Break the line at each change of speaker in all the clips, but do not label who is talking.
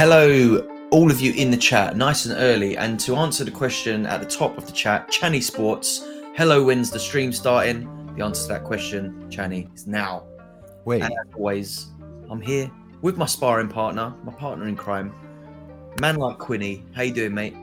Hello, all of you in the chat, nice and early. And to answer the question at the top of the chat, Channy Sports, hello, when's the stream starting? The answer to that question, Channy, is now.
Wait.
And as always, I'm here with my sparring partner, my partner in crime, man like Quinny. How you doing, mate?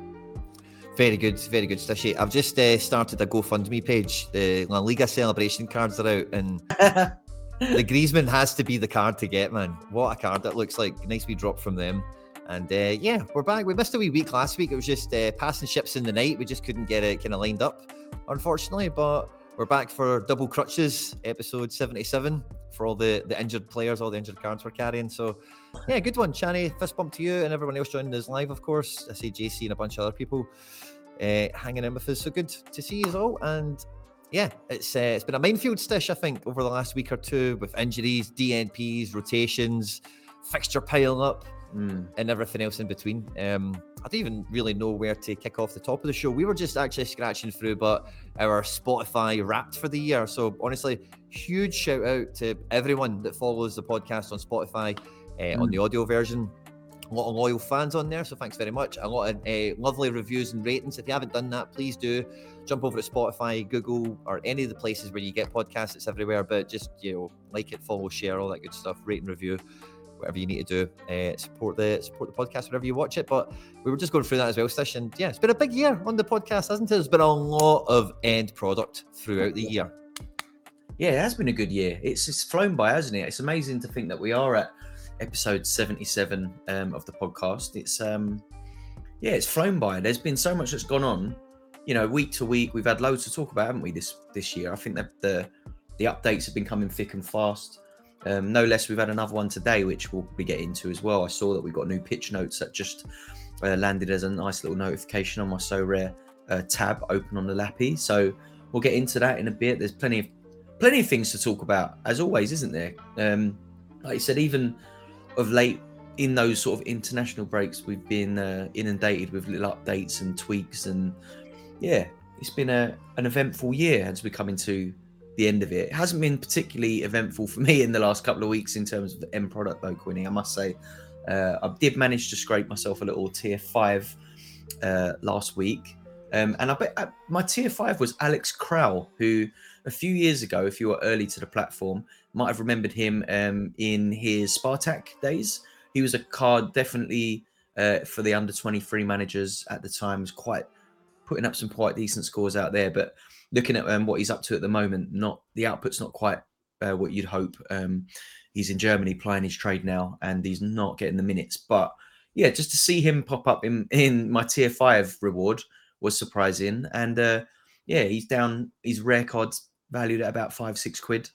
Very good, very good, Stishy. I've just uh, started a GoFundMe page. The La Liga celebration cards are out, and the Griezmann has to be the card to get, man. What a card that looks like. Nice wee drop from them. And uh, yeah, we're back. We missed a wee week last week. It was just uh, passing ships in the night. We just couldn't get it kind of lined up, unfortunately. But we're back for double crutches, episode 77, for all the, the injured players, all the injured cards we're carrying. So yeah, good one, Channy. Fist bump to you and everyone else joining us live, of course. I see JC and a bunch of other people uh, hanging in with us. So good to see you all. And yeah, it's uh, it's been a minefield stish, I think, over the last week or two with injuries, DNPs, rotations, fixture piling up mm. and everything else in between. Um, I don't even really know where to kick off the top of the show. We were just actually scratching through, but our Spotify wrapped for the year. So honestly, huge shout out to everyone that follows the podcast on Spotify uh, mm. on the audio version. A lot of loyal fans on there, so thanks very much. A lot of uh, lovely reviews and ratings. If you haven't done that, please do jump over to Spotify, Google, or any of the places where you get podcasts. It's everywhere, but just you know, like it, follow, share, all that good stuff. Rate and review whatever you need to do. Uh, support the support the podcast whenever you watch it. But we were just going through that as well, Stish. And yeah, it's been a big year on the podcast, hasn't it? There's been a lot of end product throughout the year.
Yeah, it has been a good year. It's it's flown by, hasn't it? It's amazing to think that we are at episode 77 um, of the podcast. It's um yeah, it's flown by. There's been so much that's gone on. You know, week to week, we've had loads to talk about, haven't we? This this year, I think that the the updates have been coming thick and fast. Um, no less, we've had another one today, which we'll be getting into as well. I saw that we got new pitch notes that just uh, landed as a nice little notification on my Sorare uh, tab open on the Lappy. So we'll get into that in a bit. There's plenty of plenty of things to talk about, as always, isn't there? Um, like you said, even of late in those sort of international breaks, we've been uh, inundated with little updates and tweaks, and yeah, it's been a an eventful year as we come into the end of it. It hasn't been particularly eventful for me in the last couple of weeks in terms of the end product, though, Quinny. I must say, uh, I did manage to scrape myself a little tier five uh, last week. Um, and I bet uh, my tier five was Alex Král, who a few years ago, if you were early to the platform, might have remembered him um, in his Spartak days. He was a card definitely uh, for the under 23 managers at the time, was quite putting up some quite decent scores out there. But looking at um, what he's up to at the moment, not the output's not quite uh, what you'd hope. Um, he's in Germany playing his trade now, and he's not getting the minutes. But yeah, just to see him pop up in in my tier five reward was surprising. And uh, yeah, he's down. His rare cards valued at about five six quid,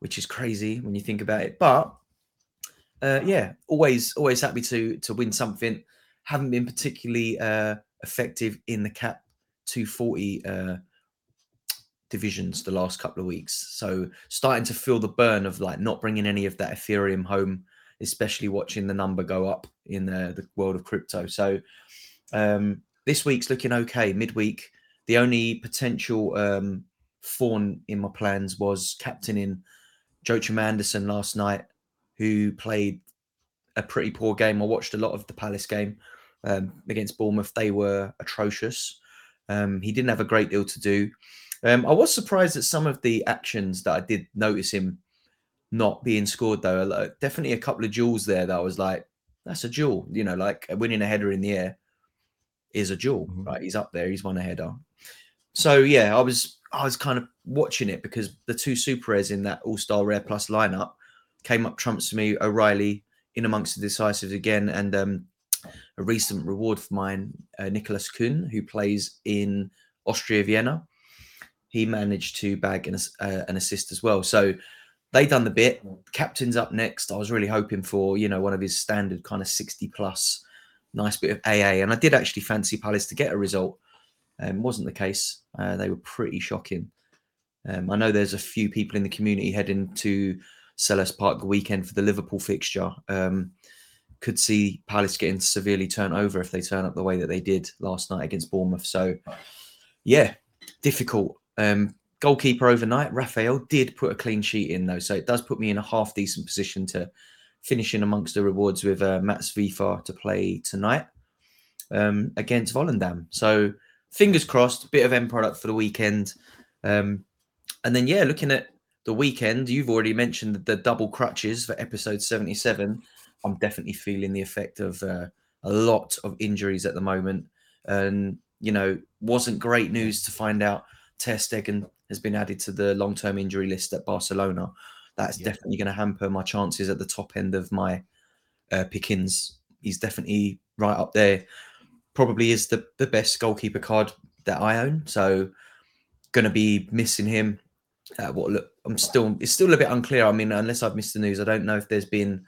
which is crazy when you think about it. But uh, yeah, always always happy to to win something. Haven't been particularly uh, effective in the cap 240 uh, divisions the last couple of weeks. So starting to feel the burn of like not bringing any of that Ethereum home, especially watching the number go up in the, the world of crypto. So um, this week's looking okay. Midweek, the only potential um, fawn in my plans was captaining Joachim Andersen last night, who played a pretty poor game. I watched a lot of the Palace game um, against Bournemouth. They were atrocious. Um, he didn't have a great deal to do. Um, I was surprised at some of the actions that I did notice him not being scored though. Like, definitely a couple of duels there that I was like, that's a duel. You know, like winning a header in the air is a duel, mm-hmm. right? He's up there. He's won a header. So yeah, I was I was kind of watching it because the two super rares in that All Star Rare Plus lineup came up trumps for me. O'Riley in amongst the decisives again, and um, a recent reward for mine, uh, Nicolas Kühn, who plays in Austria Vienna he managed to bag an, uh, an assist as well. So they done the bit. Captain's up next. I was really hoping for you know one of his standard kind of sixty plus, nice bit of AA, and I did actually fancy Palace to get a result. Um, wasn't the case. Uh, they were pretty shocking. Um, I know there's a few people in the community heading to Selhurst Park the weekend for the Liverpool fixture. Um, could see Palace getting severely turned over if they turn up the way that they did last night against Bournemouth. So, yeah, difficult. Um, goalkeeper overnight, Raphael did put a clean sheet in though, so it does put me in a half decent position to finishing amongst the rewards with uh, Mats Wieffer to play tonight um, against Volendam. So fingers crossed, bit of end product for the weekend. Um, and then, yeah, looking at the weekend, you've already mentioned the double crutches for episode 77. I'm definitely feeling the effect of uh, a lot of injuries at the moment. And, you know, wasn't great news to find out Ter Stegen has been added to the long term injury list at Barcelona. That's yeah. definitely going to hamper my chances at the top end of my uh, pickings. He's definitely right up there. Probably is the, the best goalkeeper card that I own. So, going to be missing him. Uh, what look, I'm still, it's still a bit unclear. I mean, unless I've missed the news, I don't know if there's been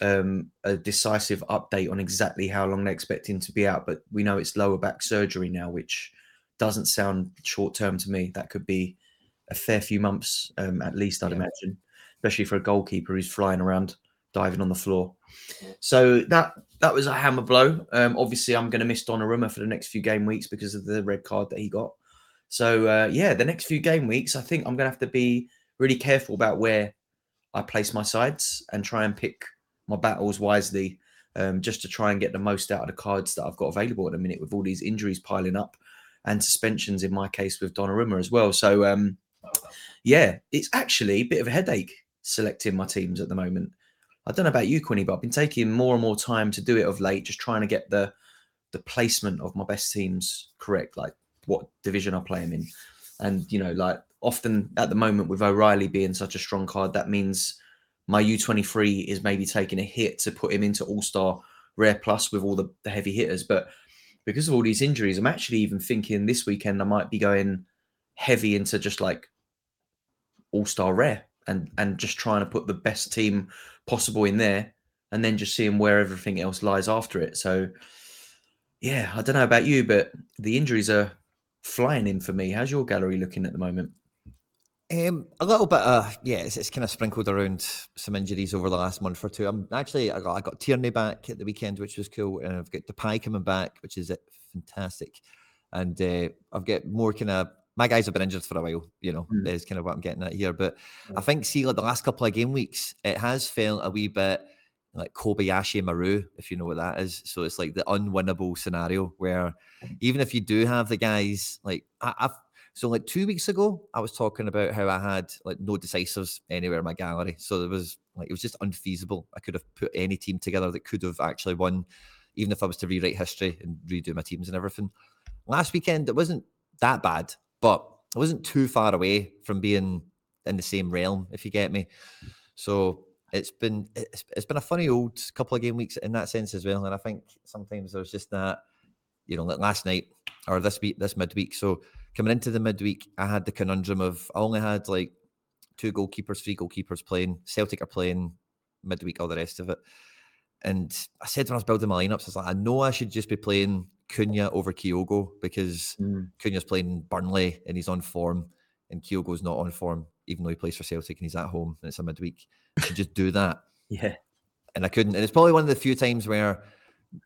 um, a decisive update on exactly how long they expect him to be out. But we know it's lower back surgery now, which doesn't sound short term to me. That could be a fair few months um, at least, I'd yeah. imagine, especially for a goalkeeper who's flying around diving on the floor. So that that was a hammer blow. Um, obviously, I'm going to miss Donnarumma for the next few game weeks because of the red card that he got. So uh, yeah, the next few game weeks, I think I'm going to have to be really careful about where I place my sides and try and pick my battles wisely, um, just to try and get the most out of the cards that I've got available at the minute with all these injuries piling up and suspensions in my case with Donnarumma as well. So um, yeah, it's actually a bit of a headache selecting my teams at the moment. I don't know about you, Quinny, but I've been taking more and more time to do it of late, just trying to get the the placement of my best teams correct, like what division I play them in. And you know, like often at the moment with O'Riley being such a strong card, that means my U23 is maybe taking a hit to put him into All Star Rare Plus with all the, the heavy hitters. But because of all these injuries, I'm actually even thinking this weekend I might be going heavy into just like all star rare and and just trying to put the best team possible in there and then just seeing where everything else lies after it. So yeah, I don't know about you, but the injuries are flying in for me. How's your gallery looking at the moment?
Um, a little bit, uh, yeah, it's, it's, kind of sprinkled around some injuries over the last month or two. I'm actually, I got, I got Tierney back at the weekend, which was cool, and I've got Depay coming back, which is fantastic, and uh, I've got more kind of my guys have been injured for a while, you know, mm. is kind of what I'm getting at here. But I think, see, like the last couple of game weeks, it has felt a wee bit like Kobayashi Maru, if you know what that is. So it's like the unwinnable scenario where even if you do have the guys, like I, have so like two weeks ago, I was talking about how I had like no decisives anywhere in my gallery. So there was like it was just unfeasible. I could have put any team together that could have actually won, even if I was to rewrite history and redo my teams and everything. Last weekend, it wasn't that bad but I wasn't too far away from being in the same realm, if you get me. So it's been it's, it's been a funny old couple of game weeks in that sense as well. And I think sometimes there's just that, you know, like last night or this week, this midweek. So coming into the midweek, I had the conundrum of I only had like two goalkeepers, three goalkeepers playing. Celtic are playing midweek, all the rest of it. And I said when I was building my lineups, I was like, I know I should just be playing Cunha over Kyogo because mm. Cunha's playing Burnley and he's on form, and Kyogo's not on form, even though he plays for Celtic and he's at home and it's a midweek. I should just do that.
Yeah.
And I couldn't. And it's probably one of the few times where,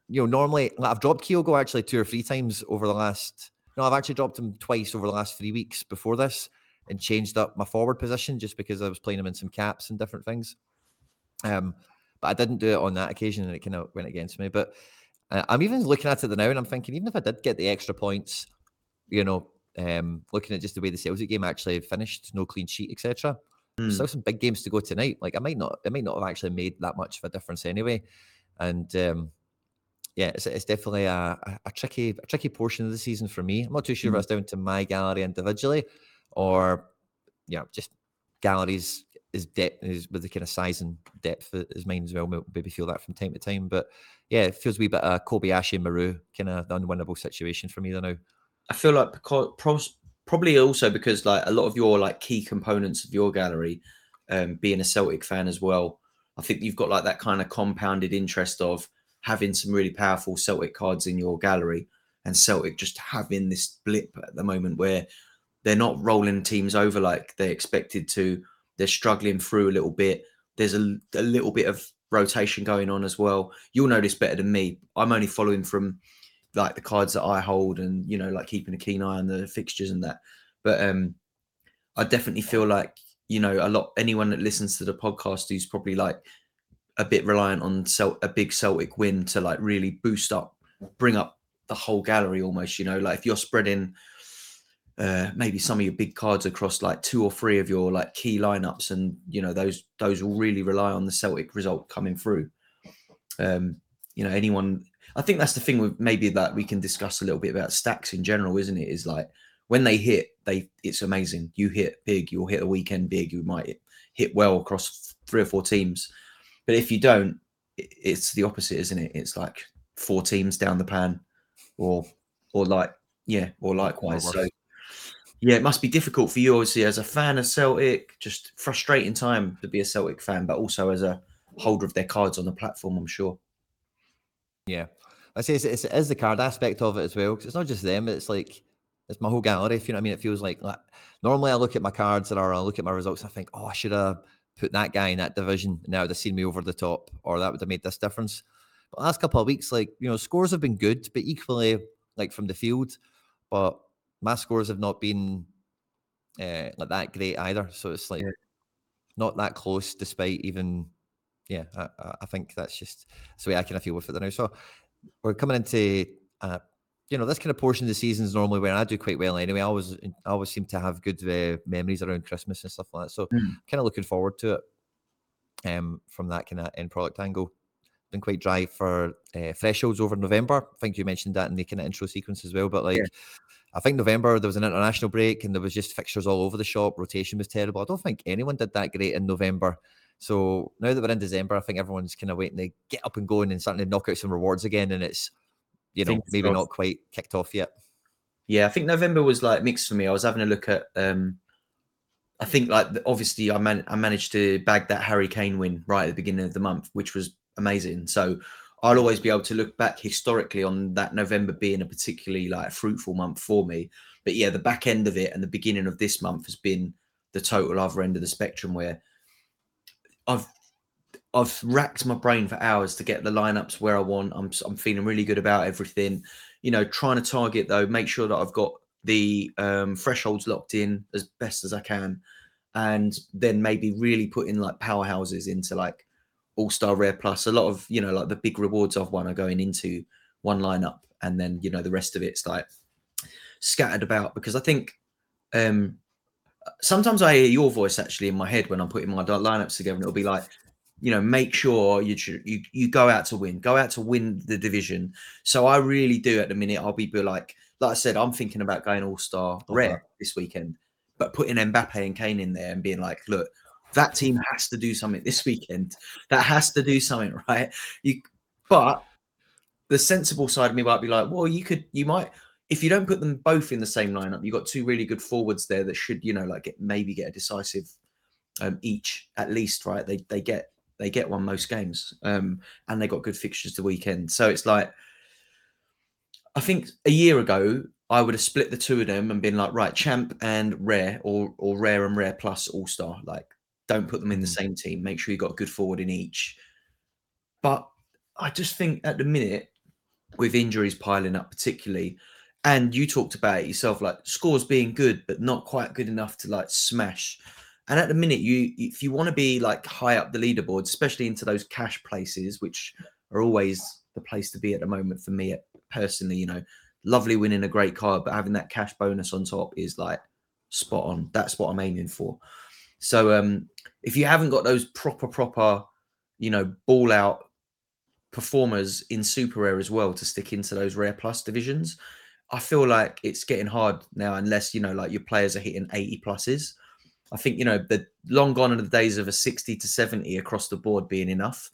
you know, normally like I've dropped Kyogo actually two or three times over the last. No, I've actually dropped him twice over the last three weeks before this and changed up my forward position just because I was playing him in some caps and different things. Um, but I didn't do it on that occasion and it kind of went against me. But uh, I'm even looking at it now and I'm thinking, even if I did get the extra points, you know, um, looking at just the way the Celtic game actually finished, no clean sheet, etc. Mm. Still some big games to go tonight. Like I might not, it might not have actually made that much of a difference anyway. And um, yeah, it's, it's definitely a, a, a, tricky, a tricky portion of the season for me. I'm not too sure mm. if it's down to my gallery individually or yeah, just galleries is depth is with the kind of size and depth as mine as well. Maybe feel that from time to time, but yeah, it feels a wee bit uh, Kobayashi Maru kind of unwinnable situation for me though now.
I feel like because probably also because like a lot of your like key components of your gallery, um, being a Celtic fan as well, I think you've got like that kind of compounded interest of having some really powerful Celtic cards in your gallery, and Celtic just having this blip at the moment where they're not rolling teams over like they expected to. They're struggling through a little bit. There's a, a little bit of rotation going on as well. You'll know this better than me. I'm only following from like the cards that I hold and you know like keeping a keen eye on the fixtures and that. But um I definitely feel like you know a lot anyone that listens to the podcast who's probably like a bit reliant on a big Celtic win to like really boost up, bring up the whole gallery almost. You know, like if you're spreading uh, maybe some of your big cards across like two or three of your like key lineups, and you know those those will really rely on the Celtic result coming through. Um, you know, anyone. I think that's the thing with maybe that we can discuss a little bit about stacks in general, isn't it? Is like when they hit, they it's amazing. You hit big, you'll hit a weekend big. You might hit well across three or four teams, but if you don't, it's the opposite, isn't it? It's like four teams down the pan, or or like yeah, or likewise. So yeah, it must be difficult for you, obviously, as a fan of Celtic. Just frustrating time to be a Celtic fan, but also as a holder of their cards on the platform. I'm sure.
Yeah, I say it's, it's, it is the card aspect of it as well because it's not just them. It's like it's my whole gallery. If you know what I mean, it feels like, like normally I look at my cards or I look at my results. and I think, oh, I should have put that guy in that division. And that would have seen me over the top, or that would have made this difference. But last couple of weeks, like you know, scores have been good, but equally like from the field. But my scores have not been uh, like that great either. So it's like yeah. not that close, despite even. Yeah, I, I think that's just that's the way I kind of feel with it now. So we're coming into uh, you know, this kind of portion of the season is normally where I do quite well anyway. I always, I always seem to have good uh, memories around Christmas and stuff like that. So, mm. kind of looking forward to it. Um, from that kind of end product angle, been quite dry for uh, thresholds over November. I think you mentioned that in the kind of intro sequence as well. But like, yeah. I think November there was an international break and there was just fixtures all over the shop. Rotation was terrible. I don't think anyone did that great in November. So now that we're in December, I think everyone's kind of waiting to get up and going and starting to knock out some rewards again. And it's you know maybe not quite kicked off yet.
Yeah, I think November was like mixed for me. I was having a look at. um I think like obviously I man I managed to bag that Harry Kane win right at the beginning of the month, which was amazing. So I'll always be able to look back historically on that November being a particularly like fruitful month for me. But yeah, the back end of it and the beginning of this month has been the total other end of the spectrum where I've I've racked my brain for hours to get the lineups where I want. I'm I'm feeling really good about everything. You know, trying to target though, make sure that I've got the um, thresholds locked in as best as I can, and then maybe really putting like powerhouses into like all star rare plus. A lot of you know like the big rewards I've won are going into one lineup, and then you know the rest of it's like scattered about because I think um sometimes I hear your voice actually in my head when I'm putting my lineups together, and it'll be like you know make sure you you you go out to win go out to win the division. So i really do at the minute i'll be like like i said i'm thinking about going all-star okay. rare this weekend but putting mbappe and kane in there and being like look that team has to do something this weekend. That has to do something right? You but the sensible side of me might be like well you could you might if you don't put them both in the same lineup you've got two really good forwards there that should you know like get, maybe get a decisive um, each at least right? They they get they get one most games, um, and they got good fixtures the weekend. So it's like, I think a year ago I would have split the two of them and been like, right, champ and rare, or or rare and rare plus all star. Like, don't put them in the mm. same team. Make sure you got a good forward in each. But I just think at the minute, with injuries piling up, particularly, and you talked about it yourself, like scores being good but not quite good enough to like smash and at the minute, you if you want to be like high up the leaderboard, especially into those cash places, which are always the place to be at the moment for me personally, you know, lovely winning a great card, but having that cash bonus on top is like spot on. That's what I'm aiming for. So um if you haven't got those proper, proper, you know, ball out performers in super rare as well to stick into those rare plus divisions, I feel like it's getting hard now unless you know like your players are hitting 80 pluses. I think you know the long gone are the days of a 60 to 70 across the board being enough.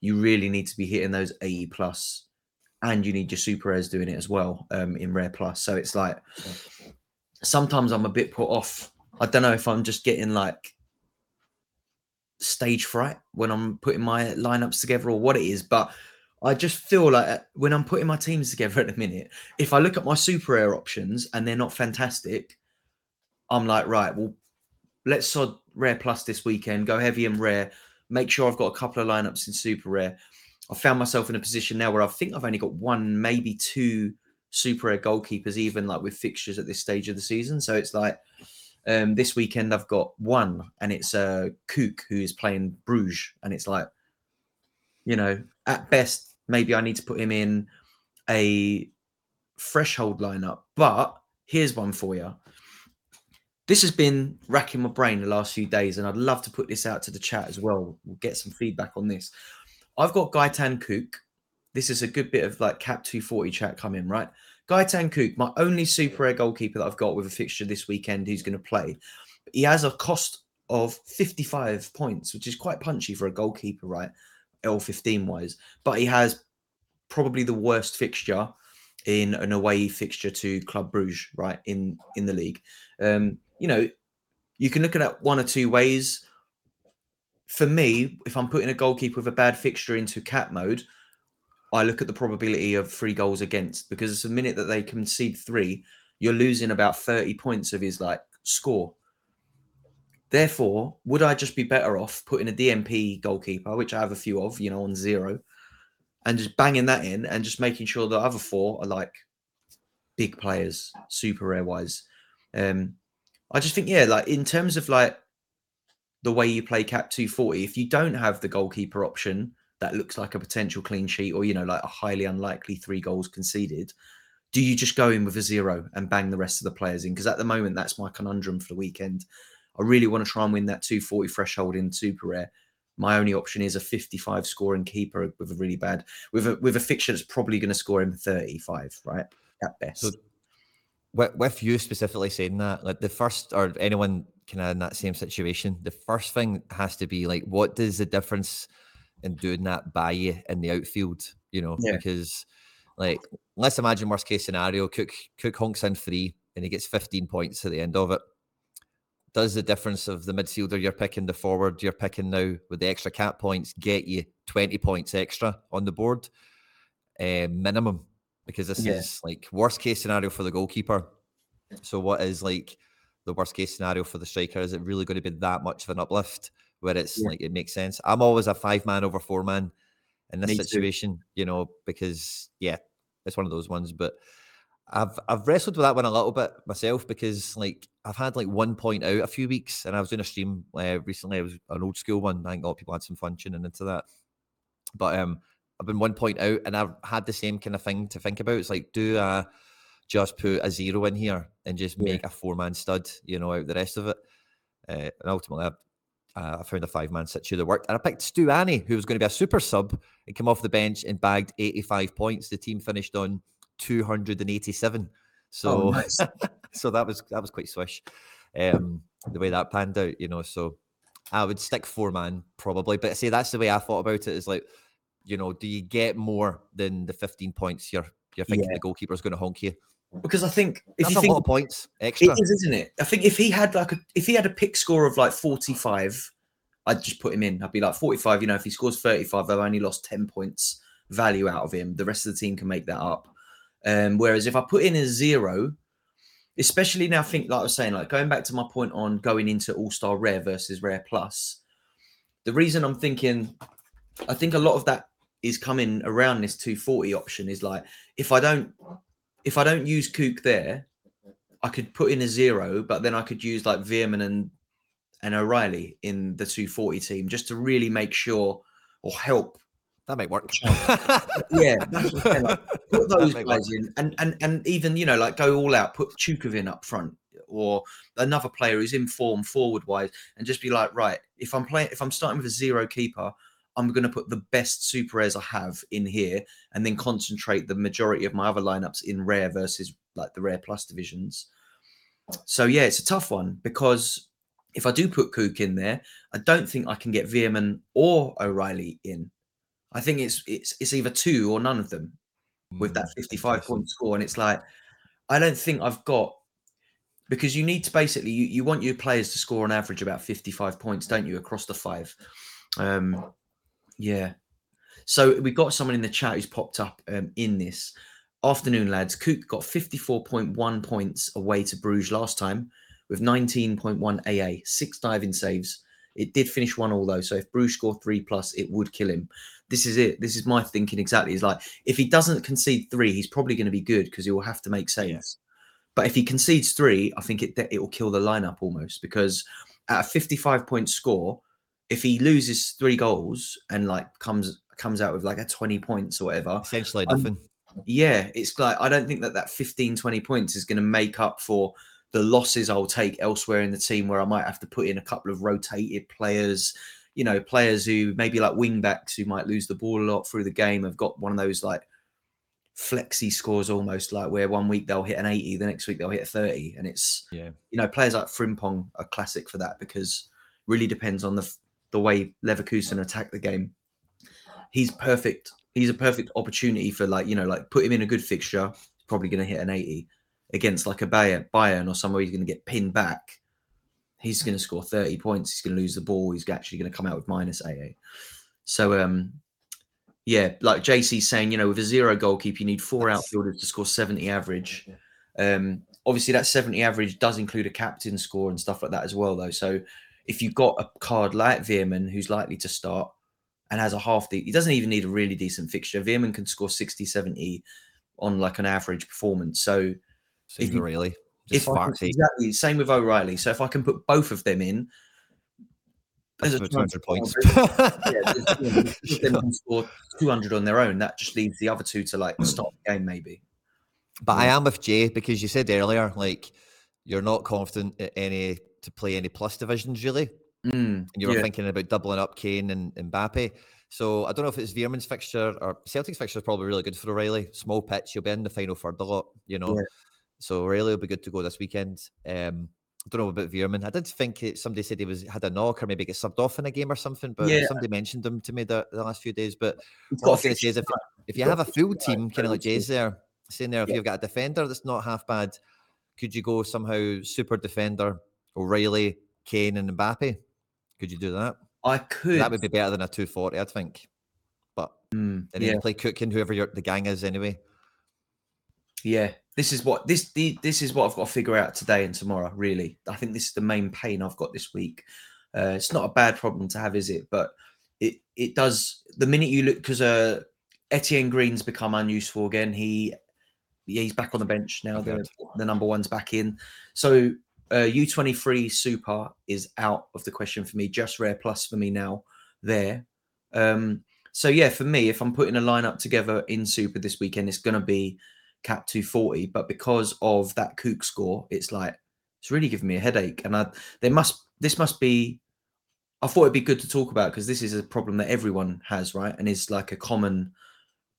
You really need to be hitting those 80 plus, and you need your super rares doing it as well um, in rare plus. So it's like sometimes I'm a bit put off. I don't know if I'm just getting like stage fright when I'm putting my lineups together or what it is, but I just feel like uh, when I'm putting my teams together at the minute, if I look at my super rare options and they're not fantastic, I'm like, right, well, let's sod rare plus this weekend, go heavy and rare, make sure I've got a couple of lineups in super rare. I found myself in a position now where I think I've only got one, maybe two super rare goalkeepers, even like with fixtures at this stage of the season. So it's like um, this weekend I've got one, and it's uh, Coucke who is playing Bruges, and it's like You know, at best, maybe I need to put him in a threshold lineup. But here's one for you. This has been racking my brain the last few days, and I'd love to put this out to the chat as well. We'll get some feedback on this. I've got Gaëtan Coucke. This is a good bit of like cap 240 chat coming, right? Gaëtan Coucke, my only super rare goalkeeper that I've got with a fixture this weekend who's going to play. He has a cost of 55 points, which is quite punchy for a goalkeeper, right? L15 wise. But he has probably the worst fixture in an away fixture to Club Bruges, right? In in the league. Um, you know, you can look at it one or two ways. For me, if I'm putting a goalkeeper with a bad fixture into cat mode, I look at the probability of three goals against because the minute that they concede three, you're losing about 30 points of his like score. Therefore, would I just be better off putting a DNP goalkeeper, which I have a few of, you know, on zero, and just banging that in and just making sure the other four are like big players, super rare wise. Um, I just think, yeah, like in terms of like the way you play cap 240, if you don't have the goalkeeper option that looks like a potential clean sheet or, you know, like a highly unlikely three goals conceded, do you just go in with a zero and bang the rest of the players in? Because at the moment, that's my conundrum for the weekend. I really want to try and win that 240 threshold in super rare. My only option is a 55 scoring keeper with a really bad with a with a fixture that's probably going to score him 35, right? At best. So
with, with you specifically saying that, like the first or anyone kind of in that same situation, the first thing has to be like, what does the difference in doing that by you in the outfield? You know, yeah. because like let's imagine worst case scenario, Coucke Coucke honks in three and he gets 15 points at the end of it does the difference of the midfielder you're picking, the forward you're picking now with the extra cap points get you 20 points extra on the board uh, minimum because this yeah. is like worst case scenario for the goalkeeper. So what is like the worst case scenario for the striker? Is it really going to be that much of an uplift where it's yeah. like it makes sense? I'm always a five man over four man in this Me situation, too. you know, because yeah, it's one of those ones. But I've I've wrestled with that one a little bit myself because like I've had like one point out a few weeks, and I was doing a stream uh, recently. It was an old school one. I think a lot of people had some fun tuning into that. But um, I've been one point out, and I've had the same kind of thing to think about. It's like do I just put a zero in here and just make yeah. a four man stud, you know, out the rest of it. Uh, and ultimately, I, uh, I found a five man situ that worked, and I picked Stuani, who was going to be a super sub, and came off the bench and bagged eighty five points. The team finished on 287. So, oh, nice. so that was that was quite swish, um, the way that panned out, you know. So I would stick four man probably, but I say that's the way I thought about it. Is like, you know, do you get more than the 15 points you're you're thinking yeah. the goalkeeper's going to honk you?
Because I think
if
That's
you
think
lot of points extra,
it is, isn't it? I think if he had like a if he had a pick score of like 45, I'd just put him in. I'd be like 45. You know, if he scores 35, I've only lost 10 points value out of him. The rest of the team can make that up. Um, whereas if I put in a zero, especially now, I think like I was saying, like going back to my point on going into All Star Rare versus Rare Plus, the reason I'm thinking, I think a lot of that is coming around this 240 option is like if I don't if I don't use Coucke there, I could put in a zero, but then I could use like Veerman and and O'Riley in the 240 team just to really make sure or help
that may work.
yeah, like, put those guys work. in, and and and even you know like go all out, put Chukovin up front or another player who's in form forward wise, and just be like, right, if I'm playing, if I'm starting with a zero keeper, I'm going to put the best super rares I have in here, and then concentrate the majority of my other lineups in rare versus like the rare plus divisions. So yeah, it's a tough one because if I do put Coucke in there, I don't think I can get Veerman or O'Riley in I think it's it's it's either two or none of them with that mm, 55 point score. And it's like, I don't think I've got because you need to basically you, you want your players to score on average about 55 points, don't you, across the five? Um yeah. So we got someone in the chat who's popped up um, in this afternoon, lads. Coucke got 54.1 points away to Bruges last time with 19.1 AA, six diving saves. It did finish one all though. So if Bruges scored three plus, it would kill him this is it. This is my thinking exactly. Is like if he doesn't concede three, he's probably going to be good because he will have to make saves. Yeah. But if he concedes three, I think it it will kill the lineup almost because at a 55 point score, if he loses three goals and like comes comes out with like a 20 points or whatever.
Essentially
Um,
nothing.
Yeah, it's like I don't think that that 15, 20 points is going to make up for the losses I'll take elsewhere in the team where I might have to put in a couple of rotated players, you know, players who maybe like wing backs who might lose the ball a lot through the game have got one of those like flexy scores almost like where one week they'll hit an 80, the next week they'll hit a 30. And it's,
Yeah.
you know, players like Frimpong are classic for that because really depends on the the way Leverkusen attack the game. He's perfect. He's a perfect opportunity for like, you know, like put him in a good fixture, he's probably going to hit an 80 against like a Bayern, Bayern or somewhere he's going to get pinned back. He's going to score 30 points. He's going to lose the ball. He's actually going to come out with minus 80. So, um, yeah, like JC's saying, you know, with a zero goalkeeper, you need four outfielders to score 70 average. Um, obviously, that 70 average does include a captain score and stuff like that as well, though. So, if you've got a card like Veerman who's likely to start and has a half, de- he doesn't even need a really decent fixture. Veerman can score 60, 70 on like an average performance. So,
Seems
you-
really.
if
Just
I
farts.
can, exactly same with O'Riley. So, if I can put both of them in, there's a
200 points.
yeah, you know, if score 200 on their own, that just leaves the other two to like hmm. stop the game, maybe.
But I am with Jay because you said earlier, like you're not confident at any to play any plus divisions really,
Mm,
and you were
yeah.
thinking about doubling up Kane and Mbappe. So I don't know if it's Veerman's fixture or Celtic's fixture is probably really good for O'Riley. Small pitch, you'll be in the final third a lot, you know.
Yeah.
So O'Riley will be good to go this weekend. Um, I don't know about Veerman. I did think it, somebody said he was had a knock or maybe get subbed off in a game or something, but
Yeah.
somebody mentioned him to me the, the last few days. But what I was
got
going to say is if, if you have a full team, kind of like Jay's there, saying there, if you've got a defender that's not half bad, could you go somehow super defender, O'Riley, Kane, and Mbappe? Could you do that?
I could.
That would be better than a 240, I'd think. But
Mm,
then
yeah,
you play Coucke and whoever your, the gang is anyway.
yeah. This is what this the, this is what I've got to figure out today and tomorrow. Really, I think this is the main pain I've got this week. Uh, it's not a bad problem to have, is it? But it it does. The minute you look, because uh, Etienne Green's become unuseful again. He yeah, he's back on the bench now. The, the number one's back in. So uh, U23 Super is out of the question for me. Just Rare Plus for me now. There. Um, so yeah, for me, if I'm putting a lineup together in Super this weekend, it's to be Cap 240. But because of that Coucke score, it's like it's really giving me a headache. And I there must this must be. I thought it'd be good to talk about because this is a problem that everyone has, right? And is like a common.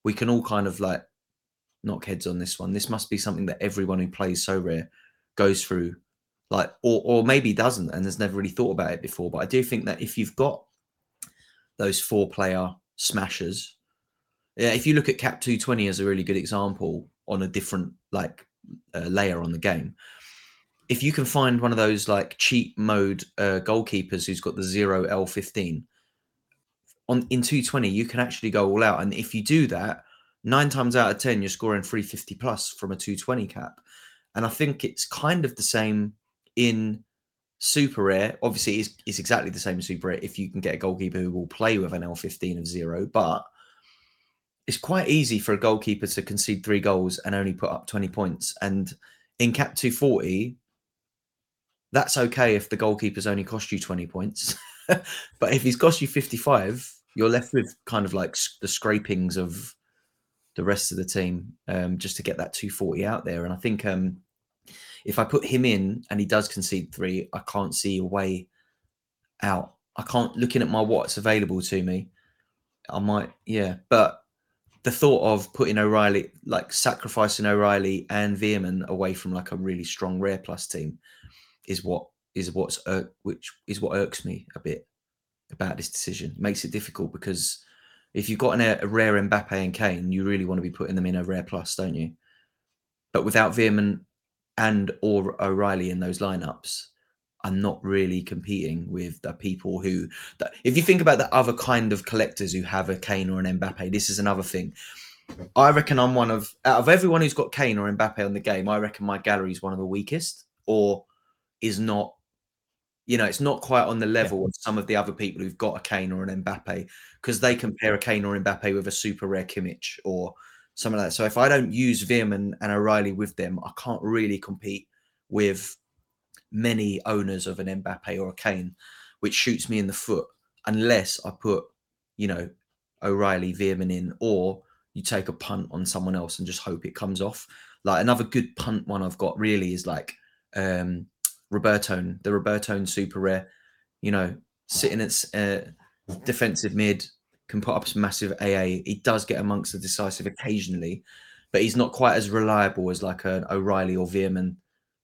We can all kind of like knock heads on this one. This must be something that everyone who plays Sorare goes through, like, or or maybe doesn't and has never really thought about it before. But I do think that if you've got those four player smashers, yeah, if you look at Cap 220 as a really good example on a different like uh, layer on the game, if you can find one of those like cheat mode uh, goalkeepers who's got the zero L15 on in 220, you can actually go all out. And if you do that, nine times out of 10, you're scoring 350 plus from a 220 cap. And I think it's kind of the same in super rare. Obviously, it's, it's exactly the same as super rare if you can get a goalkeeper who will play with an L15 of zero. But it's quite easy for a goalkeeper to concede three goals and only put up 20 points. And in cap 240, that's okay if the goalkeeper's only cost you 20 points. but if he's cost you 55, you're left with kind of like the scrapings of the rest of the team um, just to get that 240 out there. And I think um, if I put him in and he does concede three, I can't see a way out. I can't, looking at my what's available to me, I might, yeah. But the thought of putting O'Riley, like sacrificing O'Riley and Veerman away from like a really strong rare plus team is what is what's which is what irks me a bit about this decision. Makes it difficult because if you've got an, a rare Mbappe and Kane, you really want to be putting them in a rare plus, don't you? But without Veerman and or O'Riley in those lineups, I'm not really competing with the people who. That, if you think about the other kind of collectors who have a Kane or an Mbappe, this is another thing. I reckon I'm one of out of everyone who's got Kane or Mbappe on the game. I reckon my gallery is one of the weakest, or is not. You know, it's not quite on the level of some of the other people who've got a Kane or an Mbappe because they compare a Kane or Mbappe with a super rare Kimmich or something like that. So if I don't use Veerman and O'Riley with them, I can't really compete with many owners of an Mbappe or a Kane, which shoots me in the foot unless I put, you know, O'Riley, Veerman in, or you take a punt on someone else and just hope it comes off. Like another good punt one I've got really is like um Robertone, the Robertone super rare, you know, sitting at uh, defensive mid, can put up some massive AA. He does get amongst the decisive occasionally, but he's not quite as reliable as like an O'Riley or Veerman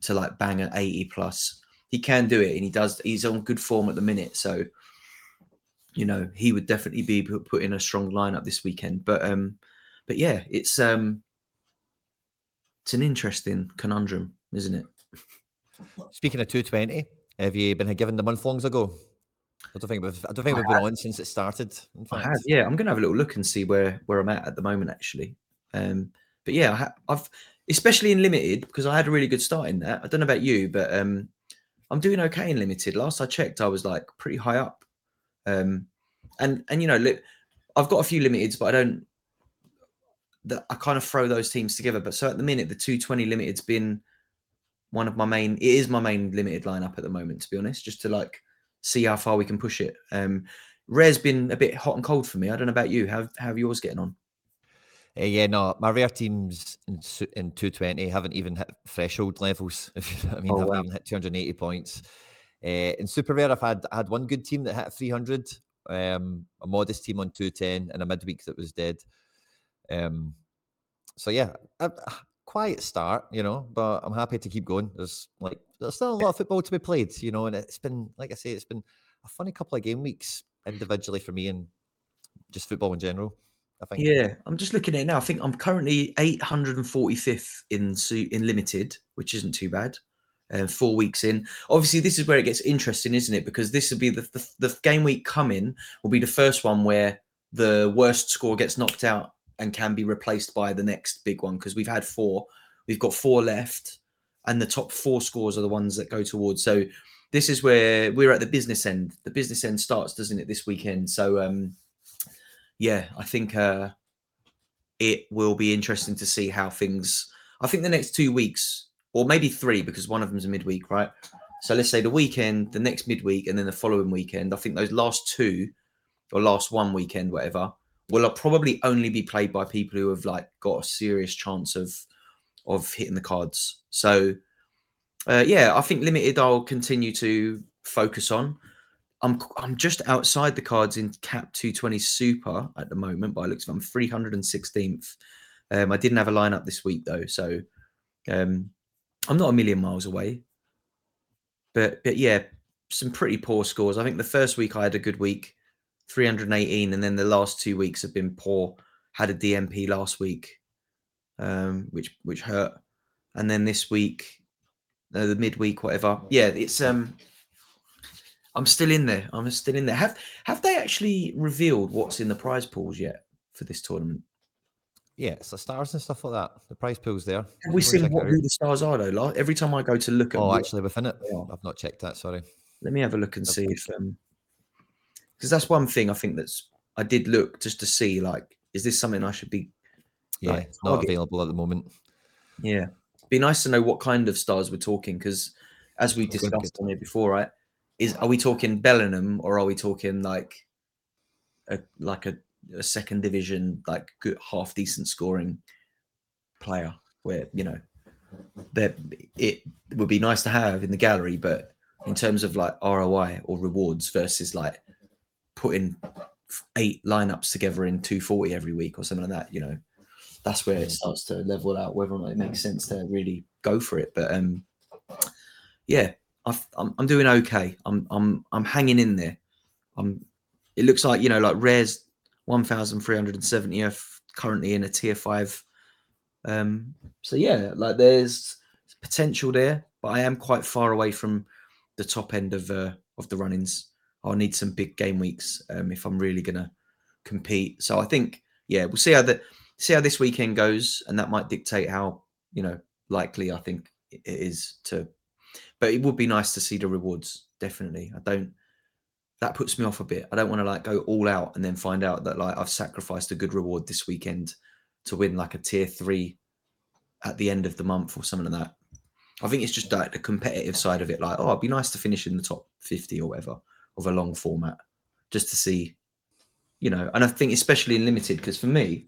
to like bang an 80 plus. He can do it and he does, he's on good form at the minute. So, you know, he would definitely be put in a strong lineup this weekend. But, um, but yeah, it's, um, it's an interesting conundrum, isn't it?
Speaking of 220, have you been given the month longs ago? I don't think we've I don't think we've been on since it started.
I have, yeah. I'm gonna have a little look and see where where I'm at at the moment, actually. Um, but yeah, I ha- I've especially in limited because I had a really good start in that. I don't know about you, but um, I'm doing okay in limited. Last I checked, I was like pretty high up. Um, and and you know, li- I've got a few limiteds, but I don't. That I kind of throw those teams together. But so at the minute, the 220 limited's been one of my main. It is my main limited lineup at the moment, to be honest, just to like see how far we can push it. Um, Rare's been a bit hot and cold for me. I don't know about you. How how are yours getting on?
Uh, yeah, no, my rare teams in, in 220 haven't even hit threshold levels. if you I mean, oh, haven't wow. hit 280 points. Uh, in super rare, I've had I had one good team that hit 300, um, a modest team on 210, and a midweek that was dead. Um, so yeah, quiet start, you know, but I'm happy to keep going. There's like there's still a lot of football to be played, you know, and it's been like I say, it's been a funny couple of game weeks individually for me and just football in general. I think.
Yeah, I'm just looking at it now. I think I'm currently 845th in in limited, which isn't too bad. And uh, four weeks in, obviously, this is where it gets interesting, isn't it? Because this will be the, the the game week coming will be the first one where the worst score gets knocked out and can be replaced by the next big one. Because we've had four, we've got four left, and the top four scores are the ones that go towards. So this is where we're at the business end. The business end starts, doesn't it, this weekend? So um, yeah, I think uh, it will be interesting to see how things. I think the next two weeks, or maybe three, because one of them's a midweek, right? So let's say the weekend, the next midweek, and then the following weekend. I think those last two, or last one weekend, whatever, will probably only be played by people who have like got a serious chance of of hitting the cards. So uh, yeah, I think limited. I'll continue to focus on. I'm I'm just outside the cards in cap 220 super at the moment, by looks I'm 316th. Um, I didn't have a lineup this week though, so um, I'm not a million miles away. But but yeah, some pretty poor scores. I think the first week I had a good week, 318, and then the last two weeks have been poor. Had a DNP last week, um, which which hurt, and then this week, uh, the midweek, whatever. Yeah, it's um I'm still in there. I'm still in there. Have have they actually revealed what's in the prize pools yet for this tournament?
Yeah, so stars and stuff like that. The prize pool's there.
Have we seen what who the stars are though? Like, every time I go to look at
Oh, actually within it. I've not checked that, sorry.
Let me have a look and see if um because that's one thing I think that's I did look just to see like is this something I should be
yeah, like, not available at the moment.
Yeah. Be nice to know what kind of stars we're talking because as we discussed on here before, right? is are we talking Bellingham or are we talking like a like a, a second division like good half decent scoring player where you know that it would be nice to have in the gallery but in terms of like ROI or rewards versus like putting eight lineups together in 240 every week or something like that you know that's where it starts to level out whether or not it makes sense to really go for it but um yeah i am I'm doing okay. I'm I'm I'm hanging in there. I'm. It looks like you know, like Rare's 1,370th currently in a tier five. Um. So yeah, like there's potential there, but I am quite far away from the top end of uh, of the runnings. I'll need some big game weeks um, if I'm really gonna compete. So I think yeah, we'll see how the see how this weekend goes, and that might dictate how you know likely I think it is to but it would be nice to see the rewards. Definitely, I don't. That puts me off a bit. I don't want to like go all out and then find out that like I've sacrificed a good reward this weekend to win like a tier three at the end of the month or something like that. I think it's just like the competitive side of it. Like, oh, it'd be nice to finish in the top 50 or whatever of a long format just to see, you know, and I think especially in limited, because for me,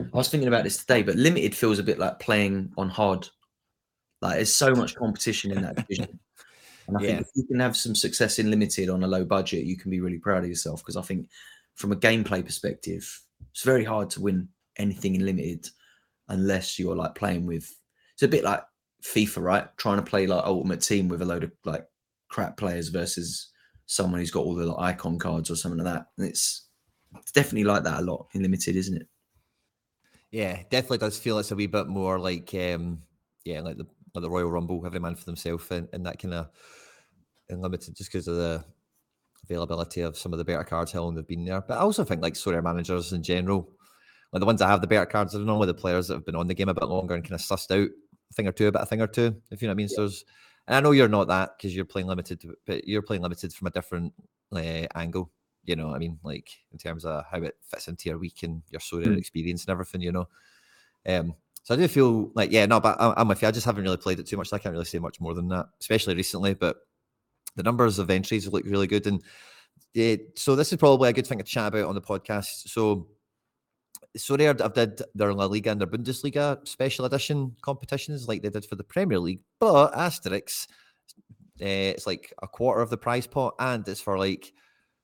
I was thinking about this today, but limited feels a bit like playing on hard. Like there's so much competition in that division. And I
Yeah.
think if you can have some success in limited on a low budget, you can be really proud of yourself. Because I think from a gameplay perspective, it's very hard to win anything in limited unless you're like playing with it's a bit like FIFA, right? Trying to play like ultimate team with a load of like crap players versus someone who's got all the like, icon cards or something like that. And it's it's definitely like that a lot in limited, isn't it?
Yeah, definitely does feel it's a wee bit more like um yeah, like the like the Royal Rumble, every man for themselves and, and that kind of unlimited just because of the availability of some of the better cards, how long they've been there. But I also think like Sorare managers in general, like the ones that have the better cards are normally the players that have been on the game a bit longer and kind of sussed out a thing or two, about a thing or two, if you know what I mean. So there's and I know you're not that because you're playing limited, but you're playing limited from a different uh, angle. You know I mean? Like in terms of how it fits into your week and your Sorare
Mm.
experience and everything, you know. Um, so I do feel like, yeah, no, but I'm with you. I just haven't really played it too much. So I can't really say much more than that, especially recently. But the numbers of entries look really good. And yeah, so this is probably a good thing to chat about on the podcast. So, so have did their La Liga and their Bundesliga special edition competitions like they did for the Premier League, but Asterix, uh, it's like a quarter of the prize pot, and it's for like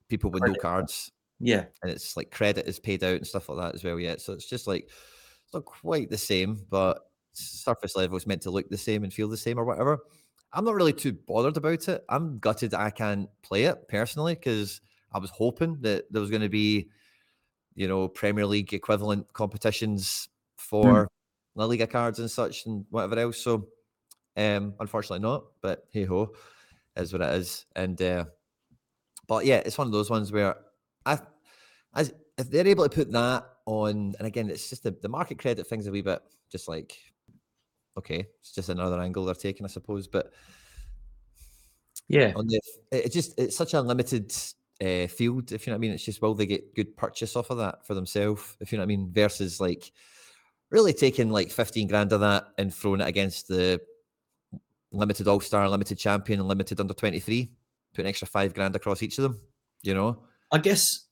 people with no cards
Yeah.
and it's like credit is paid out and stuff like that as well. Yeah, so it's just like it's not quite the same, but surface level is meant to look the same and feel the same or whatever. I'm not really too bothered about it. I'm gutted I can't play it personally because I was hoping that there was going to be, you know, Premier League equivalent competitions for La Liga cards and such and whatever else. So, um, unfortunately not. But hey ho, is what it is. And uh, but yeah, it's one of those ones where I, as if they're able to put that on, and again, it's just the, the market credit thing's a wee bit just like, okay, it's just another angle they're taking, I suppose. But
Yeah.
on the, it just it's such a limited uh, field, if you know what I mean. It's just will they get good purchase off of that for themselves, if you know what I mean, versus like really taking like 15 grand of that and throwing it against the limited all star, limited champion, and limited under 23, put an extra five grand across each of them, you know?
I guess